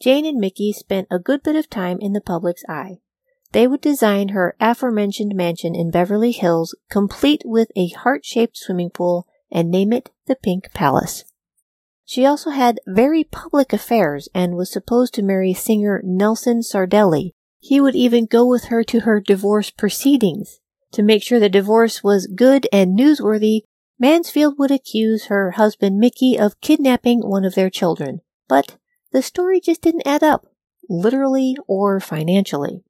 Jane and Mickey spent a good bit of time in the public's eye. They would design her aforementioned mansion in Beverly Hills, complete with a heart shaped swimming pool, and name it the Pink Palace. She also had very public affairs and was supposed to marry singer Nelson Sardelli. He would even go with her to her divorce proceedings. To make sure the divorce was good and newsworthy, Mansfield would accuse her husband Mickey of kidnapping one of their children. But the story just didn't add up, literally or financially.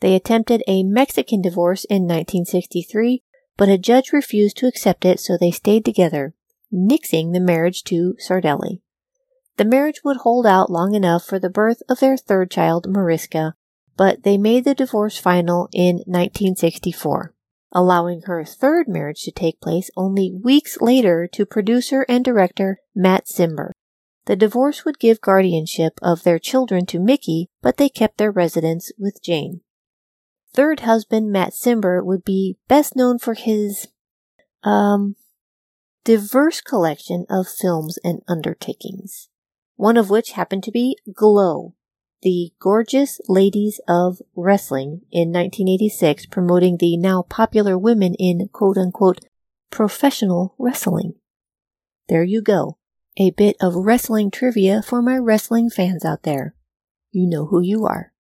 They attempted a Mexican divorce in 1963, but a judge refused to accept it, so they stayed together, nixing the marriage to Sardelli. The marriage would hold out long enough for the birth of their third child, Mariska, but they made the divorce final in 1964, allowing her third marriage to take place only weeks later to producer and director Matt Cimber. The divorce would give guardianship of their children to Mickey, but they kept their residence with Jane. Third husband Matt Cimber would be best known for his um diverse collection of films and undertakings, one of which happened to be Glow, the Gorgeous Ladies of Wrestling in 1986, promoting the now popular women in quote unquote professional wrestling. There you go. A bit of wrestling trivia for my wrestling fans out there. You know who you are.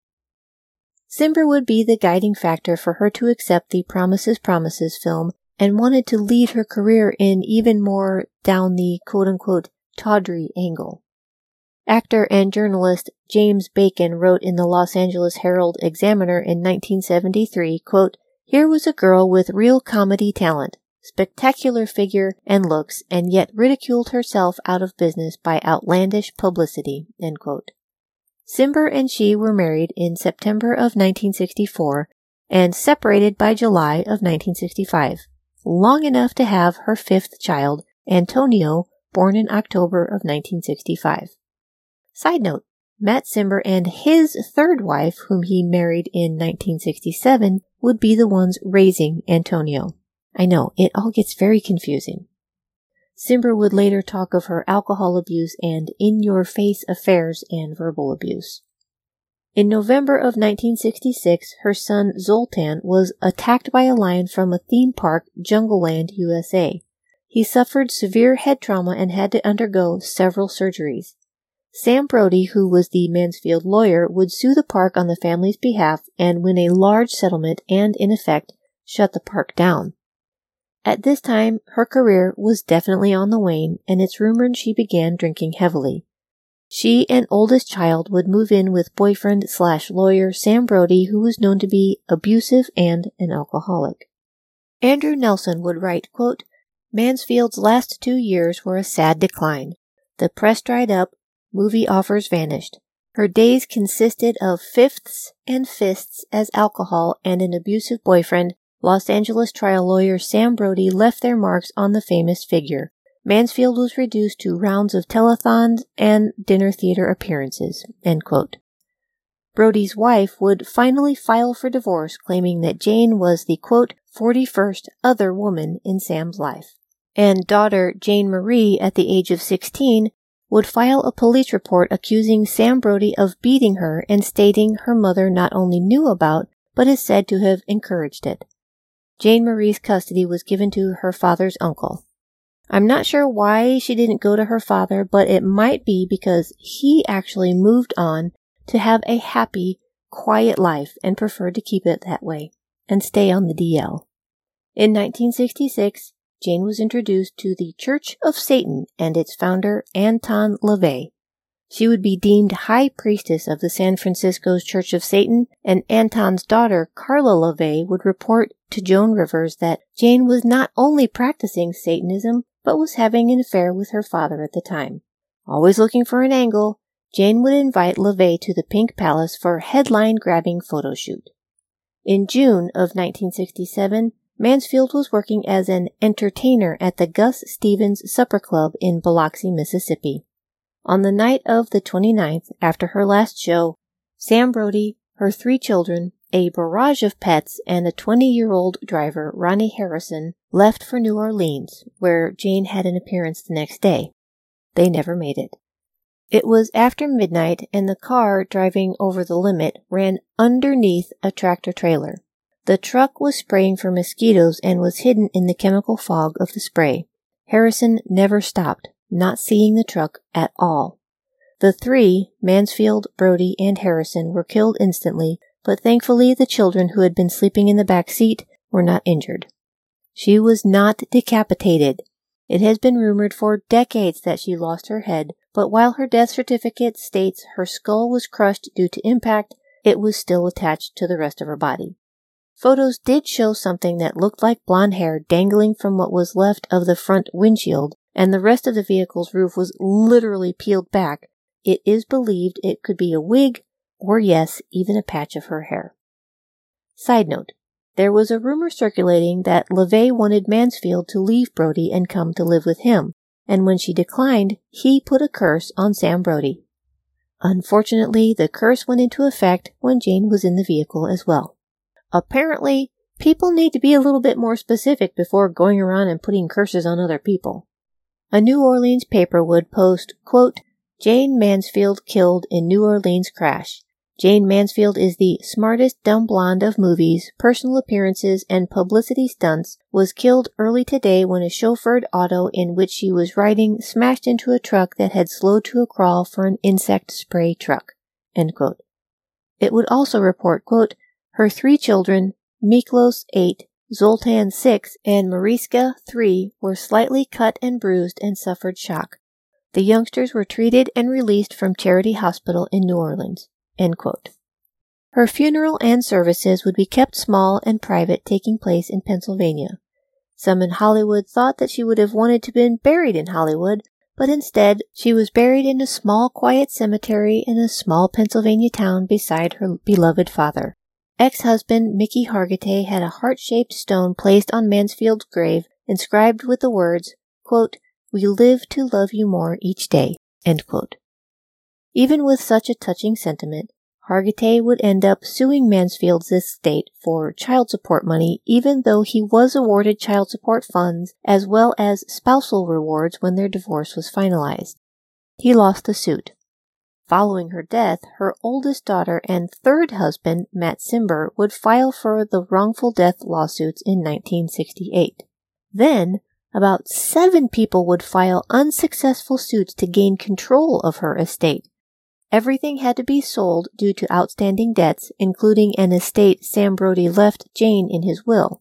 Cimber would be the guiding factor for her to accept the Promises Promises film and wanted to lead her career in even more down the quote unquote tawdry angle. Actor and journalist James Bacon wrote in the Los Angeles Herald Examiner in 1973, quote, Here was a girl with real comedy talent, spectacular figure and looks, and yet ridiculed herself out of business by outlandish publicity. Cimber and she were married in September of 1964 and separated by July of 1965, long enough to have her fifth child, Antonio, born in October of 1965. Side note, Matt Cimber and his third wife, whom he married in 1967, would be the ones raising Antonio. I know, it all gets very confusing. Cimber would later talk of her alcohol abuse and in your face affairs and verbal abuse. In November of 1966, her son Zoltan was attacked by a lion from a theme park, Jungleland, USA. He suffered severe head trauma and had to undergo several surgeries. Sam Brody, who was the Mansfield lawyer, would sue the park on the family's behalf and win a large settlement and, in effect, shut the park down. At this time, her career was definitely on the wane, and it's rumored she began drinking heavily. She and oldest child would move in with boyfriend slash lawyer Sam Brody, who was known to be abusive and an alcoholic. Andrew Nelson would write, quote, Mansfield's last two years were a sad decline. The press dried up, movie offers vanished. Her days consisted of fifths and fists as alcohol and an abusive boyfriend Los Angeles trial lawyer Sam Brody left their marks on the famous figure. Mansfield was reduced to rounds of telethons and dinner theater appearances. Brody's wife would finally file for divorce, claiming that Jane was the quote, 41st other woman in Sam's life. And daughter Jane Marie, at the age of 16, would file a police report accusing Sam Brody of beating her and stating her mother not only knew about, but is said to have encouraged it. Jane Marie's custody was given to her father's uncle. I'm not sure why she didn't go to her father, but it might be because he actually moved on to have a happy, quiet life and preferred to keep it that way and stay on the DL. In 1966, Jane was introduced to the Church of Satan and its founder, Anton LaVey. She would be deemed high priestess of the San Francisco's Church of Satan, and Anton's daughter, Karla LaVey, would report to Joan Rivers that Jane was not only practicing Satanism, but was having an affair with her father at the time. Always looking for an angle, Jane would invite LaVey to the Pink Palace for a headline grabbing photo shoot. In June of 1967, Mansfield was working as an entertainer at the Gus Stevens Supper Club in Biloxi, Mississippi. On the night of the 29th, after her last show, Sam Brody, her three children, a barrage of pets, and a 20 year old driver, Ronnie Harrison, left for New Orleans, where Jane had an appearance the next day. They never made it. It was after midnight, and the car driving over the limit ran underneath a tractor trailer. The truck was spraying for mosquitoes and was hidden in the chemical fog of the spray. Harrison never stopped, not seeing the truck at all. The three, Mansfield, Brody, and Harrison, were killed instantly, but thankfully the children who had been sleeping in the back seat were not injured. She was not decapitated. It has been rumored for decades that she lost her head, but while her death certificate states her skull was crushed due to impact, it was still attached to the rest of her body. Photos did show something that looked like blonde hair dangling from what was left of the front windshield, and the rest of the vehicle's roof was literally peeled back, it is believed it could be a wig, or yes, even a patch of her hair. Side note, there was a rumor circulating that LaVey wanted Mansfield to leave Brody and come to live with him, and when she declined, he put a curse on Sam Brody. Unfortunately, the curse went into effect when Jane was in the vehicle as well. Apparently, people need to be a little bit more specific before going around and putting curses on other people. A New Orleans paper would post, quote, Jayne Mansfield killed in New Orleans crash. Jayne Mansfield is the smartest dumb blonde of movies, personal appearances, and publicity stunts, was killed early today when a chauffeured auto in which she was riding smashed into a truck that had slowed to a crawl for an insect spray truck. It would also report, quote, her three children, Miklos, eight, Zoltan 6 and Mariska 3 were slightly cut and bruised and suffered shock. The youngsters were treated and released from Charity Hospital in New Orleans. Her funeral and services would be kept small and private, taking place in Pennsylvania. Some in Hollywood thought that she would have wanted to been buried in Hollywood, but instead she was buried in a small quiet cemetery in a small Pennsylvania town beside her beloved father. Ex-husband Mickey Hargitay had a heart-shaped stone placed on Mansfield's grave, inscribed with the words, quote, We live to love you more each day, Even with such a touching sentiment, Hargitay would end up suing Mansfield's estate for child support money, even though he was awarded child support funds as well as spousal rewards when their divorce was finalized. He lost the suit. Following her death, her oldest daughter and third husband, Matt Cimber, would file for the wrongful death lawsuits in 1968. Then, about seven people would file unsuccessful suits to gain control of her estate. Everything had to be sold due to outstanding debts, including an estate Sam Brody left Jane in his will.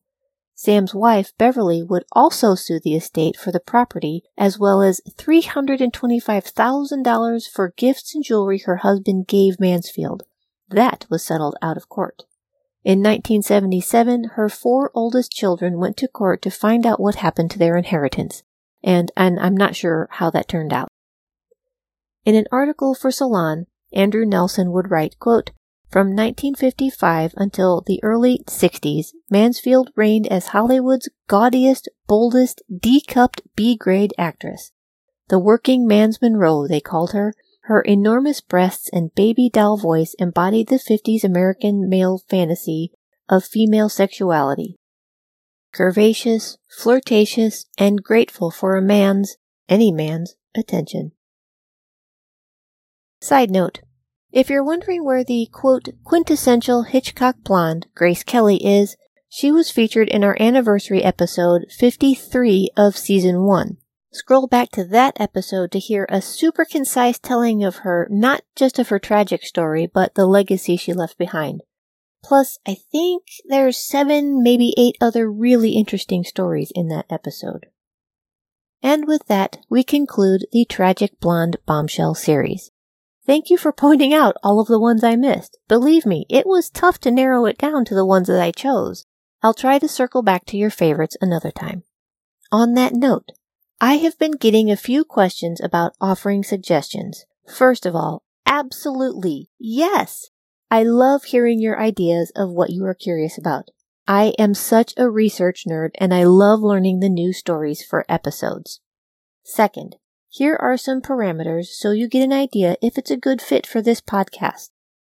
Sam's wife, Beverly, would also sue the estate for the property, as well as $325,000 for gifts and jewelry her husband gave Mansfield. That was settled out of court. In 1977, her four oldest children went to court to find out what happened to their inheritance, and, and I'm not sure how that turned out. In an article for Salon, Andrew Nelson would write, quote, from 1955 until the early 60s, Mansfield reigned as Hollywood's gaudiest, boldest, D-cupped B-grade actress. The working man's Monroe, they called her. Her enormous breasts and baby doll voice embodied the 50s American male fantasy of female sexuality. Curvaceous, flirtatious, and grateful for a man's, any man's, attention. Side note if you're wondering where the quote quintessential Hitchcock blonde Grace Kelly is, she was featured in our anniversary episode 53 of season 1. Scroll back to that episode to hear a super concise telling of her, not just of her tragic story, but the legacy she left behind. Plus, I think there's seven, maybe eight other really interesting stories in that episode. And with that, we conclude the Tragic Blonde Bombshell series. Thank you for pointing out all of the ones I missed. Believe me, it was tough to narrow it down to the ones that I chose. I'll try to circle back to your favorites another time. On that note, I have been getting a few questions about offering suggestions. First of all, absolutely, yes! I love hearing your ideas of what you are curious about. I am such a research nerd and I love learning the new stories for episodes. Second, here are some parameters so you get an idea if it's a good fit for this podcast.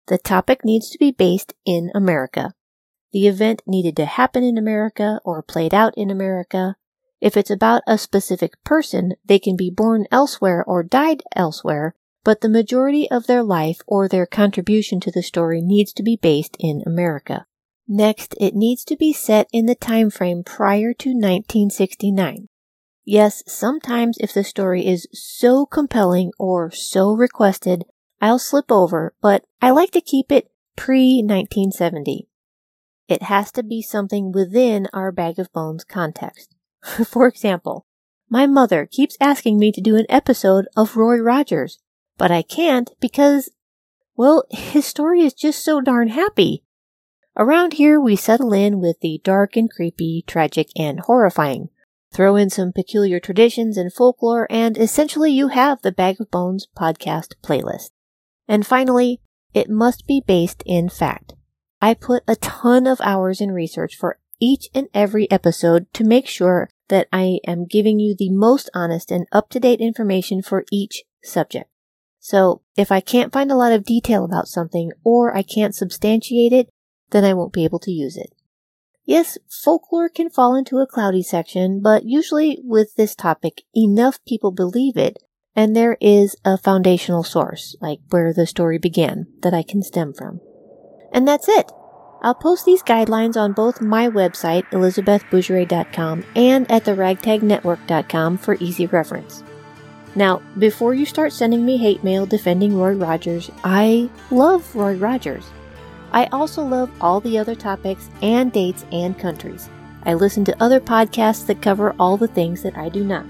The topic needs to be based in America. The event needed to happen in America or played out in America. If it's about a specific person, they can be born elsewhere or died elsewhere, but the majority of their life or their contribution to the story needs to be based in America. Next, it needs to be set in the time frame prior to 1969. Yes, sometimes if the story is so compelling or so requested, I'll slip over, but I like to keep it pre 1970. It has to be something within our bag of bones context. For example, my mother keeps asking me to do an episode of Roy Rogers, but I can't because, well, his story is just so darn happy. Around here, we settle in with the dark and creepy, tragic and horrifying. Throw in some peculiar traditions and folklore, and essentially you have the Bag of Bones podcast playlist. And finally, it must be based in fact. I put a ton of hours in research for each and every episode to make sure that I am giving you the most honest and up to date information for each subject. So if I can't find a lot of detail about something or I can't substantiate it, then I won't be able to use it. Yes, folklore can fall into a cloudy section, but usually with this topic, enough people believe it, and there is a foundational source, like where the story began, that I can stem from. And that's it. I'll post these guidelines on both my website, elizabethbougeray.com, and at the ragtagnetwork.com for easy reference. Now, before you start sending me hate mail defending Roy Rogers, I love Roy Rogers. I also love all the other topics and dates and countries. I listen to other podcasts that cover all the things that I do not.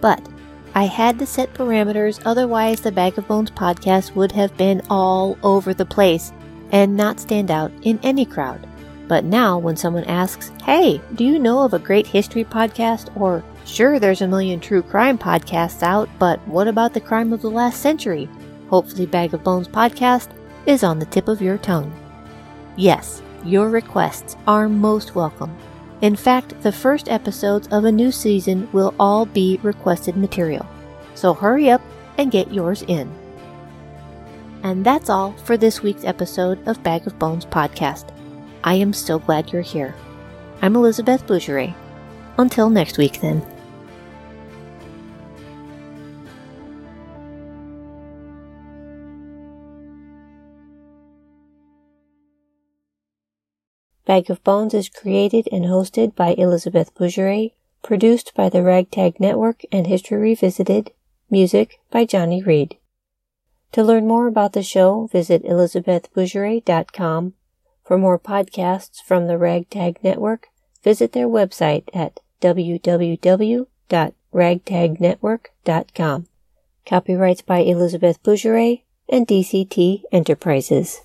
But I had to set parameters, otherwise, the Bag of Bones podcast would have been all over the place and not stand out in any crowd. But now, when someone asks, Hey, do you know of a great history podcast? Or, Sure, there's a million true crime podcasts out, but what about the crime of the last century? Hopefully, Bag of Bones podcast is on the tip of your tongue. Yes, your requests are most welcome. In fact, the first episodes of a new season will all be requested material. So hurry up and get yours in. And that's all for this week's episode of Bag of Bones podcast. I am so glad you're here. I'm Elizabeth Bougeray. Until next week, then. Bag of Bones is created and hosted by Elizabeth Bougeray, produced by the Ragtag Network and History Revisited, music by Johnny Reed. To learn more about the show, visit elizabethbougeray.com. For more podcasts from the Ragtag Network, visit their website at www.ragtagnetwork.com. Copyrights by Elizabeth Bougeray and DCT Enterprises.